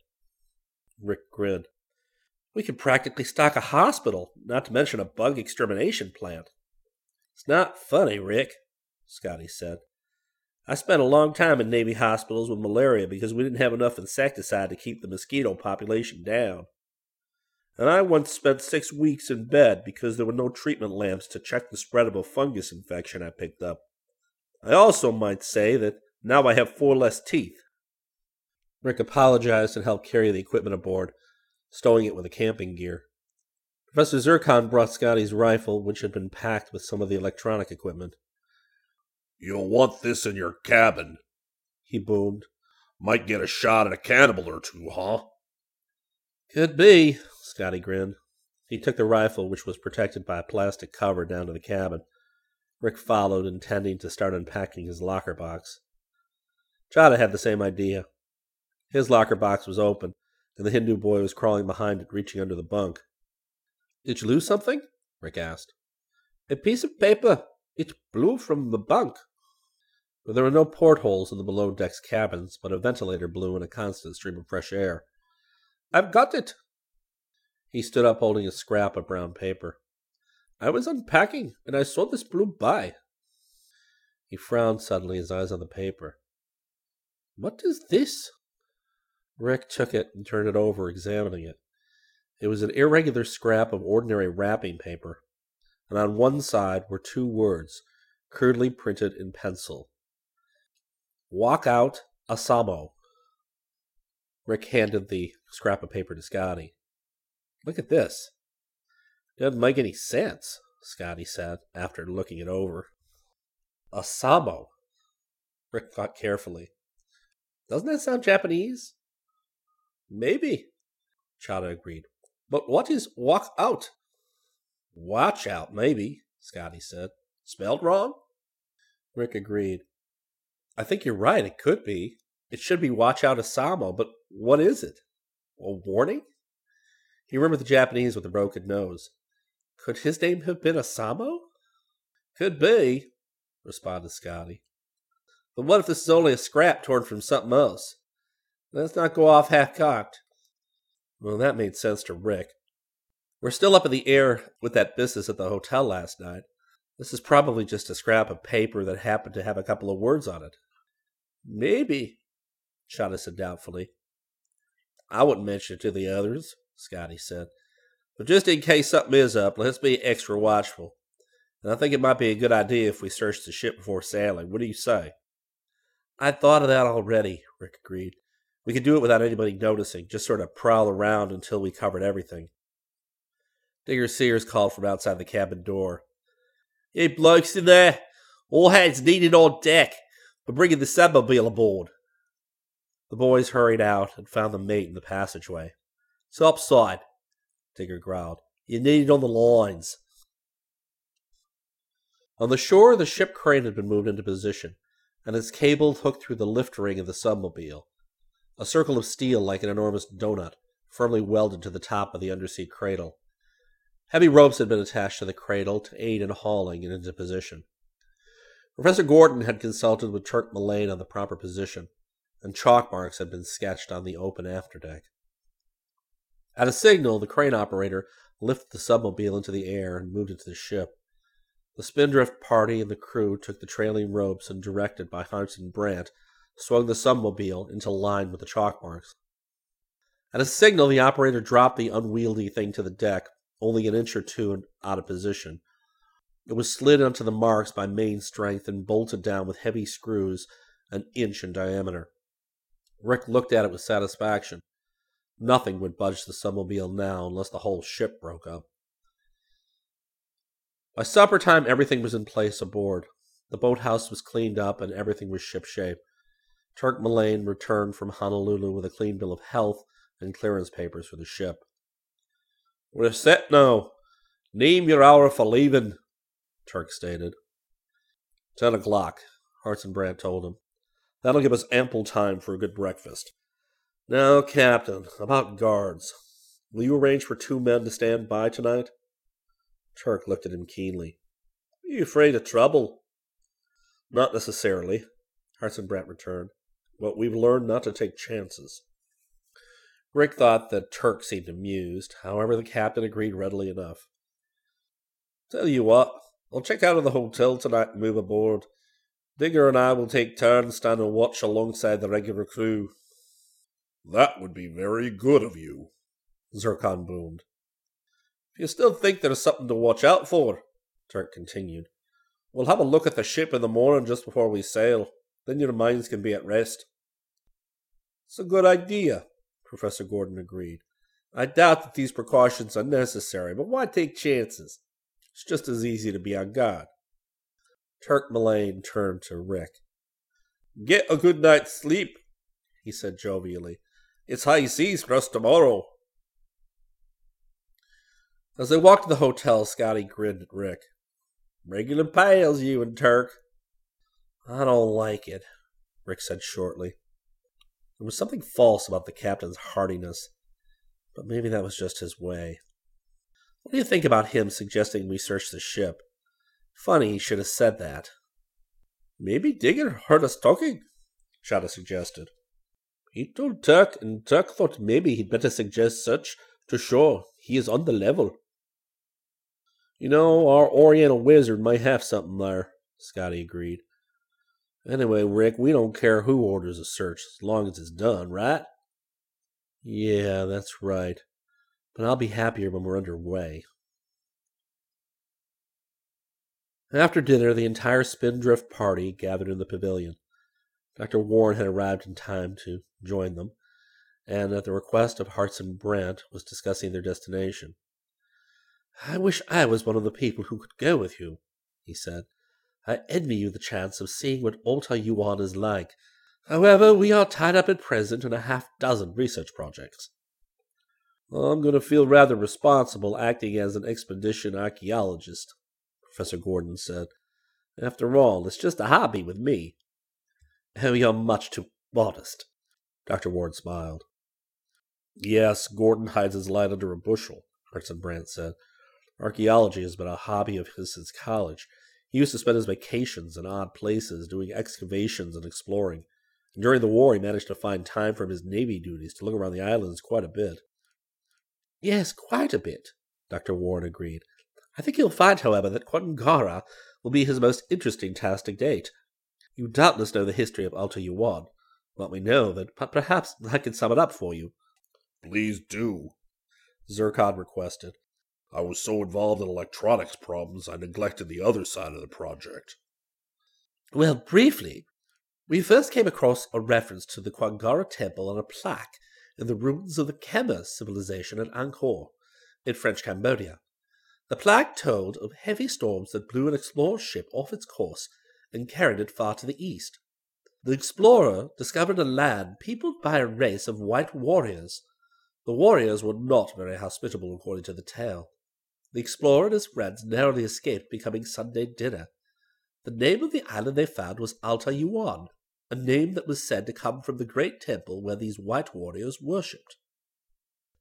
Rick grinned. We could practically stock a hospital, not to mention a bug extermination plant. It's not funny, Rick, Scotty said. I spent a long time in Navy hospitals with malaria because we didn't have enough insecticide to keep the mosquito population down. And I once spent six weeks in bed because there were no treatment lamps to check the spread of a fungus infection I picked up. I also might say that now I have four less teeth. Rick apologized and helped carry the equipment aboard, stowing it with the camping gear. Professor Zircon brought Scotty's rifle, which had been packed with some of the electronic equipment. You'll want this in your cabin, he boomed. Might get a shot at a cannibal or two, huh? Could be, Scotty grinned. He took the rifle, which was protected by a plastic cover, down to the cabin. Rick followed, intending to start unpacking his locker box. Chada had the same idea. His locker box was open, and the Hindu boy was crawling behind it, reaching under the bunk. Did you lose something? Rick asked. A piece of paper. It blew from the bunk. There were no portholes in the below decks cabins, but a ventilator blew in a constant stream of fresh air. I've got it. He stood up holding a scrap of brown paper. I was unpacking, and I saw this blew by. He frowned suddenly, his eyes on the paper. What is this? Rick took it and turned it over, examining it. It was an irregular scrap of ordinary wrapping paper, and on one side were two words, crudely printed in pencil Walk out Asamo. Rick handed the scrap of paper to Scotty. Look at this. Doesn't make any sense, Scotty said after looking it over. Asamo. Rick thought carefully. Doesn't that sound Japanese? Maybe, Chada agreed. But what is walk out? Watch out, maybe, Scotty said. Spelled wrong? Rick agreed. I think you're right. It could be. It should be watch out Asamo, but what is it? A warning? He remembered the Japanese with the broken nose. Could his name have been Asamo? Could be, responded Scotty. But what if this is only a scrap torn from something else? Let's not go off half cocked. Well, that made sense to Rick. We're still up in the air with that business at the hotel last night. This is probably just a scrap of paper that happened to have a couple of words on it. Maybe, Chada said doubtfully. I wouldn't mention it to the others, Scotty said. But just in case something is up, let's be extra watchful. And I think it might be a good idea if we search the ship before sailing. What do you say? I'd thought of that already, Rick agreed. We could do it without anybody noticing, just sort of prowl around until we covered everything. Digger Sears called from outside the cabin door. Hey, blokes in there. All hands needed on deck. We're bringing the submobile aboard. The boys hurried out and found the mate in the passageway. It's upside, Digger growled. You need it on the lines. On the shore, the ship crane had been moved into position, and its cable hooked through the lift ring of the submobile. A circle of steel like an enormous donut, firmly welded to the top of the undersea cradle. Heavy ropes had been attached to the cradle to aid in hauling it into position. Professor Gordon had consulted with Turk Mullane on the proper position, and chalk marks had been sketched on the open afterdeck. At a signal, the crane operator lifted the submobile into the air and moved it to the ship. The Spindrift party and the crew took the trailing ropes and, directed by Hartson Brant, swung the submobile into line with the chalk marks. At a signal, the operator dropped the unwieldy thing to the deck, only an inch or two out of position. It was slid onto the marks by main strength and bolted down with heavy screws an inch in diameter. Rick looked at it with satisfaction. Nothing would budge the submobile now unless the whole ship broke up. By supper time, everything was in place aboard. The boathouse was cleaned up and everything was shipshape. Turk Mullane returned from Honolulu with a clean bill of health and clearance papers for the ship. We're set now. Name your hour for leaving, Turk stated. Ten o'clock, Hartson Brant told him. That'll give us ample time for a good breakfast. Now, Captain, about guards. Will you arrange for two men to stand by tonight? Turk looked at him keenly. Are you afraid of trouble? Not necessarily, Hartson Brant returned. But we've learned not to take chances. Rick thought that Turk seemed amused. However, the captain agreed readily enough. Tell you what, I'll check out of the hotel tonight and move aboard. Digger and I will take turns standing watch alongside the regular crew. That would be very good of you, Zircon boomed. If you still think there's something to watch out for, Turk continued, we'll have a look at the ship in the morning just before we sail. Then your minds can be at rest. It's a good idea, Professor Gordon agreed. I doubt that these precautions are necessary, but why take chances? It's just as easy to be on guard. Turk Mullane turned to Rick. Get a good night's sleep, he said jovially. It's high seas for us tomorrow. As they walked to the hotel, Scotty grinned at Rick. Regular pals, you and Turk. I don't like it, Rick said shortly. There was something false about the captain's heartiness, but maybe that was just his way. What do you think about him suggesting we search the ship? Funny he should have said that. Maybe Digger heard us talking, Chada suggested. He told Turk, and Turk thought maybe he'd better suggest such to show he is on the level. You know, our Oriental wizard might have something there, Scotty agreed. Anyway, Rick, we don't care who orders a search as long as it's done, right? Yeah, that's right. But I'll be happier when we're underway. After dinner, the entire Spindrift party gathered in the pavilion. Dr. Warren had arrived in time to join them, and at the request of Hartson Brant was discussing their destination. I wish I was one of the people who could go with you, he said. I envy you the chance of seeing what Alta Yuan is like. However, we are tied up at present in a half dozen research projects. I'm going to feel rather responsible acting as an expedition archaeologist, Professor Gordon said. After all, it's just a hobby with me. Oh, you're much too modest. Dr. Warren smiled. Yes, Gordon hides his light under a bushel, Hartson Brant said. Archaeology has been a hobby of his since college. He used to spend his vacations in odd places doing excavations and exploring. And during the war, he managed to find time from his Navy duties to look around the islands quite a bit. Yes, quite a bit, Dr. Warren agreed. I think he'll find, however, that Quangara will be his most interesting task to date. You doubtless know the history of Alta Yuan. Well, me know that, but perhaps I can sum it up for you. Please do, Zircon requested. I was so involved in electronics problems I neglected the other side of the project. Well, briefly, we first came across a reference to the Quangara temple on a plaque in the ruins of the Khmer civilization at Angkor, in French Cambodia. The plaque told of heavy storms that blew an explorer's ship off its course and carried it far to the east. The explorer discovered a land peopled by a race of white warriors. The warriors were not very hospitable, according to the tale. The explorer and his friends narrowly escaped becoming Sunday dinner. The name of the island they found was Alta Yuan, a name that was said to come from the great temple where these white warriors worshipped.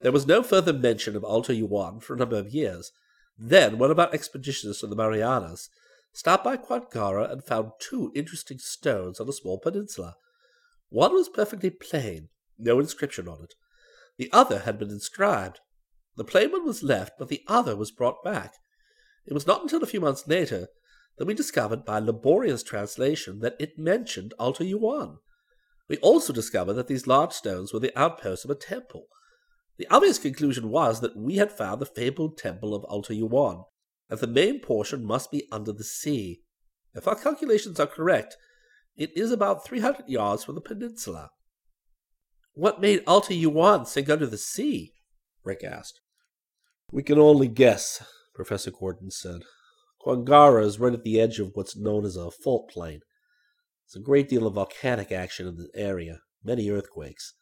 There was no further mention of Alta Yuan for a number of years. Then of our expeditions to the Marianas stopped by Quangara and found two interesting stones on a small peninsula. One was perfectly plain, no inscription on it. The other had been inscribed. The plain one was left, but the other was brought back. It was not until a few months later that we discovered by laborious translation that it mentioned Alta Yuan. We also discovered that these large stones were the outposts of a temple. The obvious conclusion was that we had found the fabled temple of Alta Yuan, and the main portion must be under the sea. If our calculations are correct, it is about 300 yards from the peninsula. What made Alta Yuan sink under the sea? Rick asked. We can only guess, Professor Gordon said. Quangara is right at the edge of what's known as a fault plane. There's a great deal of volcanic action in the area, many earthquakes.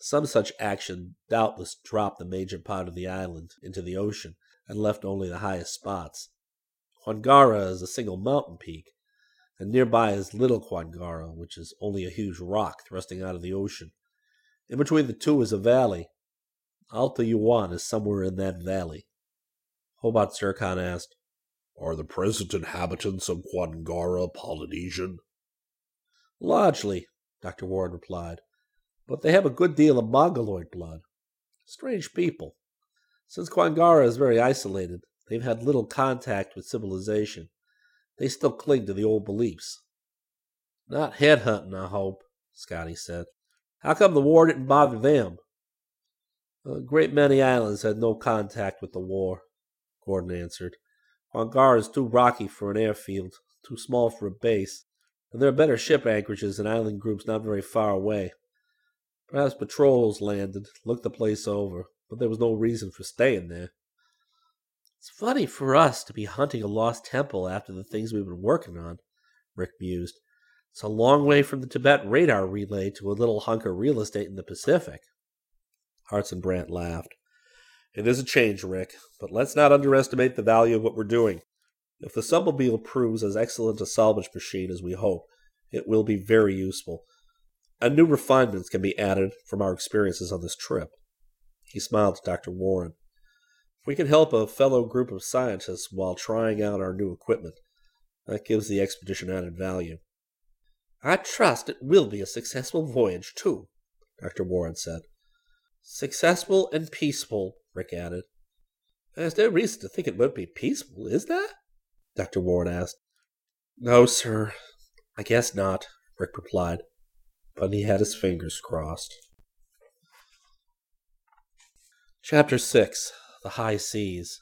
Some such action doubtless dropped the major part of the island into the ocean and left only the highest spots. Quangara is a single mountain peak, and nearby is Little Quangara, which is only a huge rock thrusting out of the ocean. In between the two is a valley. Alta Yuan is somewhere in that valley. Hobart Zircon asked, Are the present inhabitants of Quangara Polynesian? Largely, Dr. Warren replied, but they have a good deal of Mongoloid blood. Strange people. Since Quangara is very isolated, they've had little contact with civilization. They still cling to the old beliefs. Not headhunting, I hope, Scotty said. How come the war didn't bother them? A great many islands had no contact with the war, Gordon answered. Quangara is too rocky for an airfield, too small for a base, and there are better ship anchorages and island groups not very far away. Perhaps patrols landed, looked the place over, but there was no reason for staying there. It's funny for us to be hunting a lost temple after the things we've been working on, Rick mused. It's a long way from the Tibet radar relay to a little hunk of real estate in the Pacific. Hartson Brant laughed. It is a change, Rick, but let's not underestimate the value of what we're doing. If the submobile proves as excellent a salvage machine as we hope, it will be very useful. And new refinements can be added from our experiences on this trip. He smiled to Dr. Warren. If we can help a fellow group of scientists while trying out our new equipment, that gives the expedition added value. I trust it will be a successful voyage, too, Dr. Warren said. Successful and peaceful, Rick added. There's no reason to think it won't be peaceful, is there? Dr. Warren asked. No, sir. I guess not, Rick replied, but he had his fingers crossed. Chapter 6 The High Seas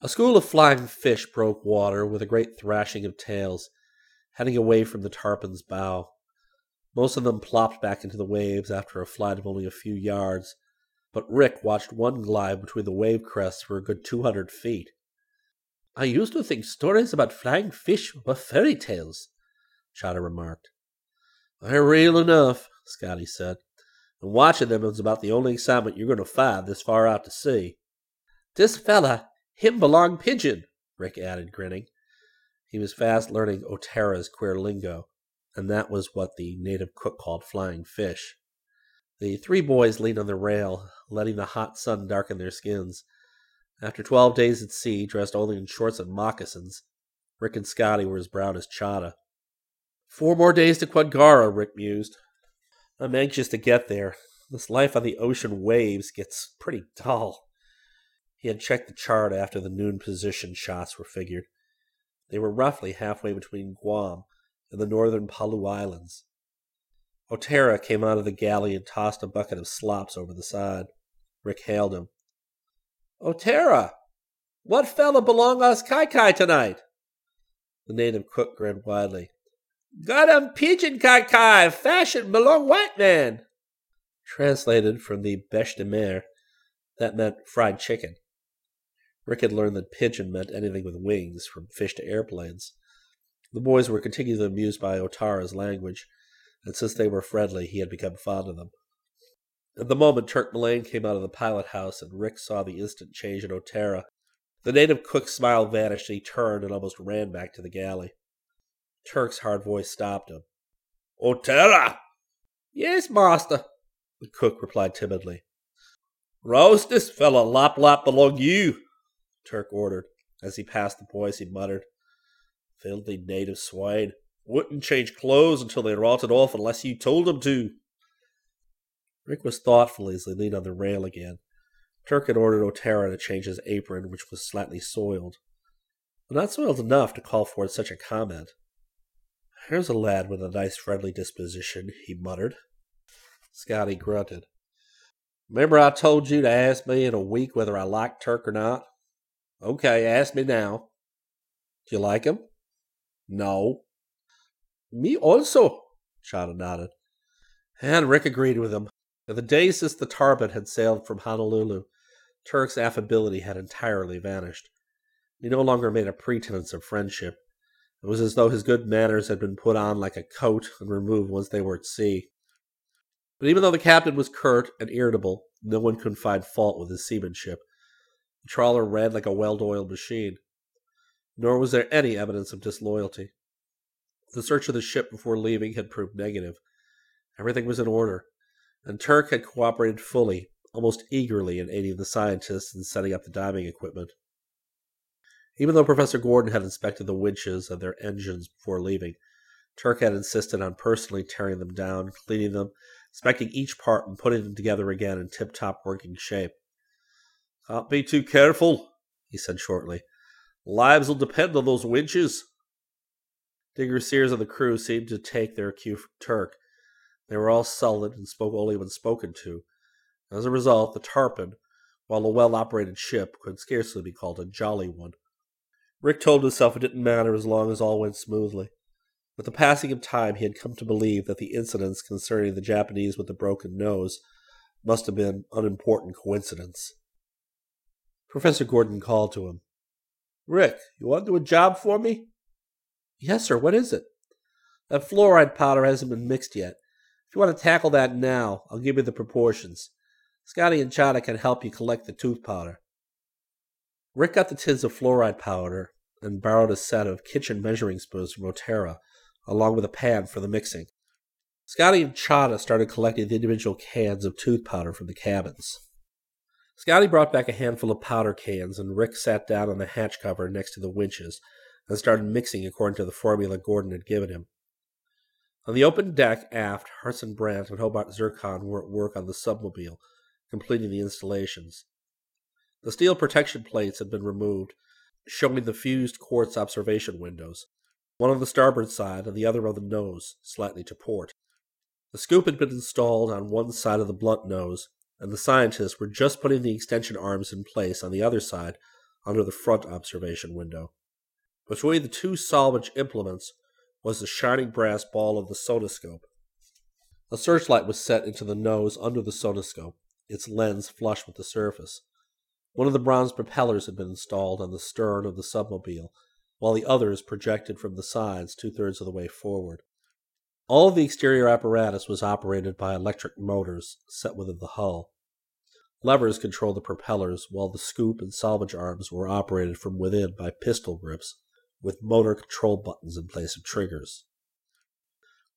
A school of flying fish broke water with a great thrashing of tails, heading away from the Tarpon's bow. Most of them plopped back into the waves after a flight of only a few yards, but Rick watched one glide between the wave crests for a good two hundred feet. I used to think stories about flying fish were fairy tales, Chada remarked. They're real enough, Scotty said and watching them is about the only excitement you're going to find this far out to sea. This fella, him belong pigeon, Rick added, grinning. He was fast learning Otera's queer lingo, and that was what the native cook called flying fish. The three boys leaned on the rail, letting the hot sun darken their skins. After twelve days at sea, dressed only in shorts and moccasins, Rick and Scotty were as brown as chada. Four more days to Quangara, Rick mused. I'm anxious to get there. This life on the ocean waves gets pretty dull. He had checked the chart after the noon position shots were figured. They were roughly halfway between Guam and the northern Palau Islands. Otera came out of the galley and tossed a bucket of slops over the side. Rick hailed him. Otera! What fella belong us Kai Kai tonight? The native cook grinned widely. Got 'em pigeon Kai fashion belong white man. Translated from the bêche de mer, that meant fried chicken. Rick had learned that pigeon meant anything with wings, from fish to airplanes. The boys were continually amused by Otera's language, and since they were friendly, he had become fond of them. At the moment Turk Mullane came out of the pilot house and Rick saw the instant change in Otera, the native cook's smile vanished and he turned and almost ran back to the galley. Turk's hard voice stopped him. Otera! Yes, master, the cook replied timidly. Roast this fella, lop lop belong you, Turk ordered. As he passed the boys, he muttered, Filthy native swine. Wouldn't change clothes until they rotted off unless you told them to. Rick was thoughtful as he leaned on the rail again. Turk had ordered Otera to change his apron, which was slightly soiled. But not soiled enough to call forth such a comment. Here's a lad with a nice friendly disposition, he muttered. Scotty grunted. Remember I told you to ask me in a week whether I liked Turk or not? Okay, ask me now. Do you like him? No. Me also, Chada nodded. And Rick agreed with him. In the days since the Tarpon had sailed from Honolulu, Turk's affability had entirely vanished. He no longer made a pretense of friendship. It was as though his good manners had been put on like a coat and removed once they were at sea. But even though the captain was curt and irritable, no one could find fault with his seamanship. The trawler ran like a well oiled machine. Nor was there any evidence of disloyalty. The search of the ship before leaving had proved negative. Everything was in order, and Turk had cooperated fully, almost eagerly, in aiding the scientists in setting up the diving equipment. Even though Professor Gordon had inspected the winches and their engines before leaving, Turk had insisted on personally tearing them down, cleaning them, inspecting each part, and putting them together again in tip top working shape. Can't be too careful, he said shortly. Lives will depend on those winches. Digger Sears and the crew seemed to take their cue from Turk. They were all sullen and spoke only when spoken to. As a result, the Tarpon, while a well operated ship, could scarcely be called a jolly one. Rick told himself it didn't matter as long as all went smoothly. With the passing of time, he had come to believe that the incidents concerning the Japanese with the broken nose must have been unimportant coincidence. Professor Gordon called to him. Rick, you want to do a job for me? Yes, sir. What is it? That fluoride powder hasn't been mixed yet. If you want to tackle that now, I'll give you the proportions. Scotty and Chada can help you collect the tooth powder. Rick got the tins of fluoride powder and borrowed a set of kitchen measuring spoons from Otera, along with a pan for the mixing. Scotty and Chada started collecting the individual cans of tooth powder from the cabins. Scotty brought back a handful of powder cans, and Rick sat down on the hatch cover next to the winches and started mixing according to the formula Gordon had given him. On the open deck aft, Hartson Brant and Hobart Zircon were at work on the submobile, completing the installations. The steel protection plates had been removed, showing the fused quartz observation windows, one on the starboard side and the other on the nose, slightly to port. The scoop had been installed on one side of the blunt nose, and the scientists were just putting the extension arms in place on the other side under the front observation window. Between the two salvage implements was the shining brass ball of the sonoscope. A searchlight was set into the nose under the sonoscope, its lens flush with the surface. One of the bronze propellers had been installed on the stern of the submobile, while the others projected from the sides two thirds of the way forward. All of the exterior apparatus was operated by electric motors set within the hull. Levers controlled the propellers, while the scoop and salvage arms were operated from within by pistol grips, with motor control buttons in place of triggers.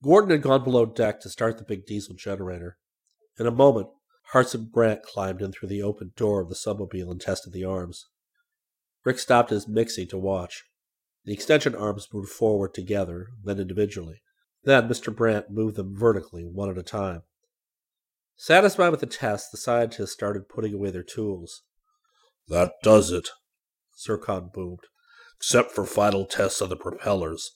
Gordon had gone below deck to start the big diesel generator. In a moment, Hartson Brant climbed in through the open door of the submobile and tested the arms. Rick stopped his mixing to watch. The extension arms moved forward together, then individually. Then Mr. Brant moved them vertically, one at a time. Satisfied with the test, the scientists started putting away their tools. That does it, Zircon boomed. except for final tests of the propellers.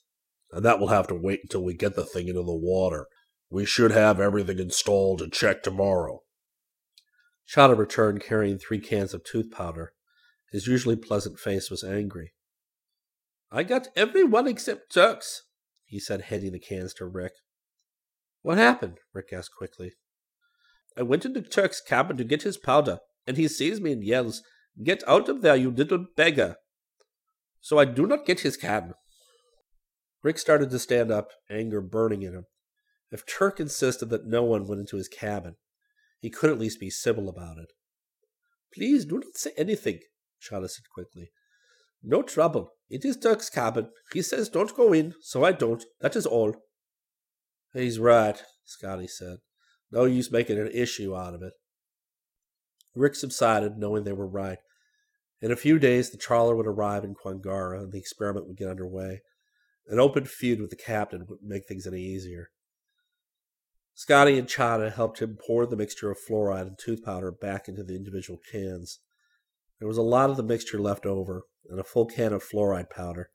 And that will have to wait until we get the thing into the water. We should have everything installed and checked tomorrow. Chada returned carrying three cans of tooth powder. His usually pleasant face was angry. I got every one except Turk's, he said, handing the cans to Rick. What happened? Rick asked quickly. I went into Turk's cabin to get his powder, and he sees me and yells, Get out of there, you little beggar! So I do not get his can. Rick started to stand up, anger burning in him. If Turk insisted that no one went into his cabin, he could at least be civil about it. Please do not say anything, Chada said quickly. No trouble. It is Turk's cabin. He says don't go in, so I don't. That is all. He's right, Scotty said. No use making an issue out of it. Rick subsided, knowing they were right. In a few days, the trawler would arrive in Quangara and the experiment would get underway. An open feud with the captain would make things any easier. Scotty and Chada helped him pour the mixture of fluoride and tooth powder back into the individual cans. There was a lot of the mixture left over, and a full can of fluoride powder.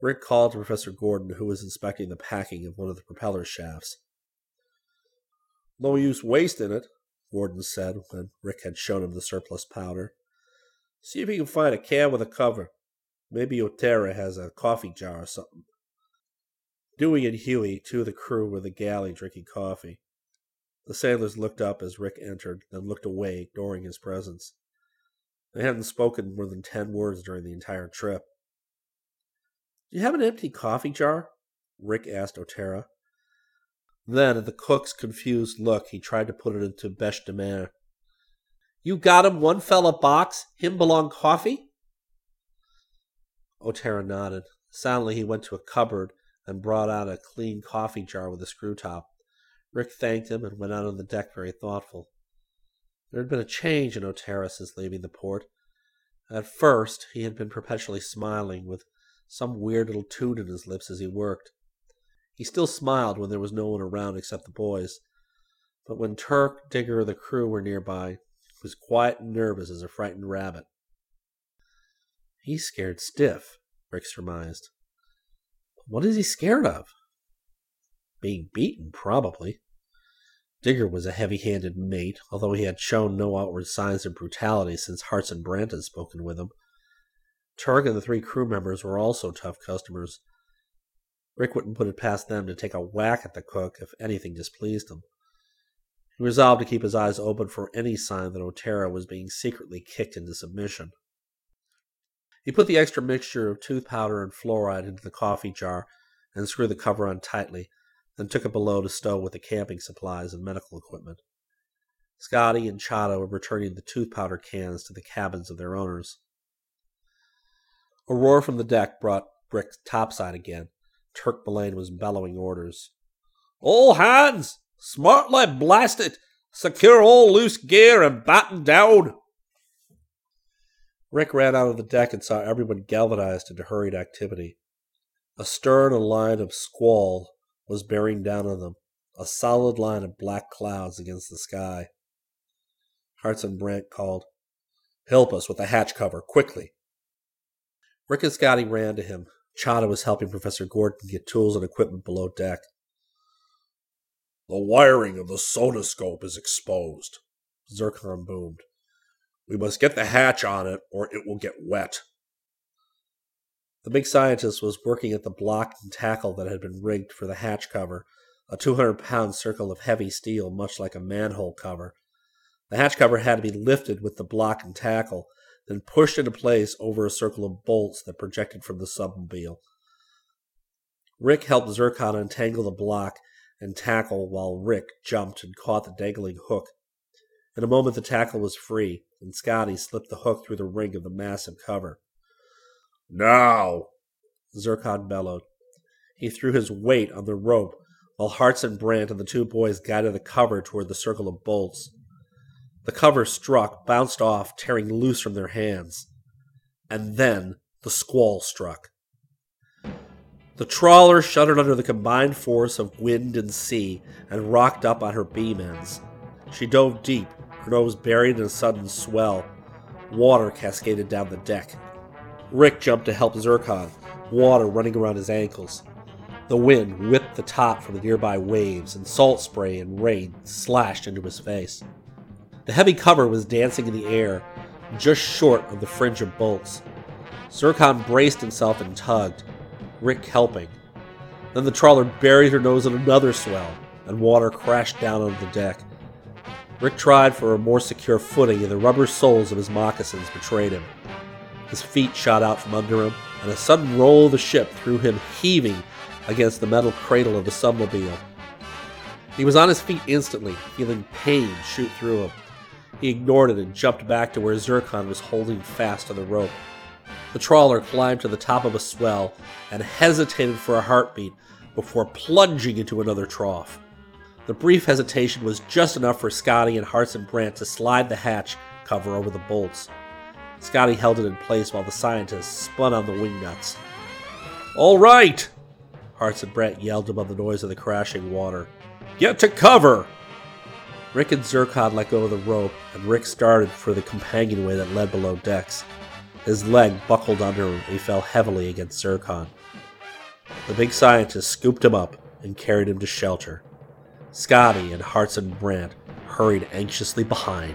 Rick called to Professor Gordon, who was inspecting the packing of one of the propeller shafts. No use wasting it, Gordon said when Rick had shown him the surplus powder. See if you can find a can with a cover. Maybe Otera has a coffee jar or something. Dewey and Huey, two of the crew, were in the galley drinking coffee. The sailors looked up as Rick entered, then looked away, ignoring his presence. They hadn't spoken more than ten words during the entire trip. Do you have an empty coffee jar? Rick asked Otera. Then, at the cook's confused look, he tried to put it into bêche de mer. You got him one fella box, him belong coffee? Otera nodded. Silently, he went to a cupboard and brought out a clean coffee jar with a screw top. Rick thanked him and went out on the deck very thoughtful. There had been a change in Otera since leaving the port. At first, he had been perpetually smiling, with some weird little tune in his lips as he worked. He still smiled when there was no one around except the boys, but when Turk, Digger, or the crew were nearby, he was quiet and nervous as a frightened rabbit. He's scared stiff, Rick surmised. What is he scared of? Being beaten, probably. Digger was a heavy handed mate, although he had shown no outward signs of brutality since Hartson Brant had spoken with him. Turk and the three crew members were also tough customers. Rick wouldn't put it past them to take a whack at the cook if anything displeased him. He resolved to keep his eyes open for any sign that Otera was being secretly kicked into submission. He put the extra mixture of tooth powder and fluoride into the coffee jar and screwed the cover on tightly, then took it below to stow with the camping supplies and medical equipment. Scotty and Chada were returning the tooth powder cans to the cabins of their owners. A roar from the deck brought Rick topside again. Turk Mullane was bellowing orders. All hands! Smartly blast it! Secure all loose gear and batten down! Rick ran out of the deck and saw everyone galvanized into hurried activity. Astern, a line of squall was bearing down on them, a solid line of black clouds against the sky. Hartson Brant called, Help us with the hatch cover, quickly. Rick and Scotty ran to him. Chada was helping Professor Gordon get tools and equipment below deck. The wiring of the sonoscope is exposed, Zircon boomed. We must get the hatch on it, or it will get wet. The big scientist was working at the block and tackle that had been rigged for the hatch cover, a 200 pound circle of heavy steel, much like a manhole cover. The hatch cover had to be lifted with the block and tackle, then pushed into place over a circle of bolts that projected from the submobile. Rick helped Zircon untangle the block and tackle while Rick jumped and caught the dangling hook. In a moment, the tackle was free, and Scotty slipped the hook through the ring of the massive cover. Now! Zircon bellowed. He threw his weight on the rope while Hartson Brant and the two boys guided the cover toward the circle of bolts. The cover struck, bounced off, tearing loose from their hands. And then the squall struck. The trawler shuddered under the combined force of wind and sea and rocked up on her beam ends. She dove deep, nose buried in a sudden swell. Water cascaded down the deck. Rick jumped to help Zircon, water running around his ankles. The wind whipped the top from the nearby waves, and salt spray and rain slashed into his face. The heavy cover was dancing in the air, just short of the fringe of bolts. Zircon braced himself and tugged, Rick helping. Then the trawler buried her nose in another swell, and water crashed down onto the deck. Rick tried for a more secure footing, and the rubber soles of his moccasins betrayed him. His feet shot out from under him, and a sudden roll of the ship threw him heaving against the metal cradle of the submobile. He was on his feet instantly, feeling pain shoot through him. He ignored it and jumped back to where Zircon was holding fast to the rope. The trawler climbed to the top of a swell and hesitated for a heartbeat before plunging into another trough. The brief hesitation was just enough for Scotty and Hartson Brant to slide the hatch cover over the bolts. Scotty held it in place while the scientists spun on the wing nuts. All right! Hartson Brant yelled above the noise of the crashing water. Get to cover! Rick and Zircon let go of the rope, and Rick started for the companionway that led below decks. His leg buckled under him and he fell heavily against Zircon. The big scientist scooped him up and carried him to shelter. Scotty and Hartson Brant hurried anxiously behind.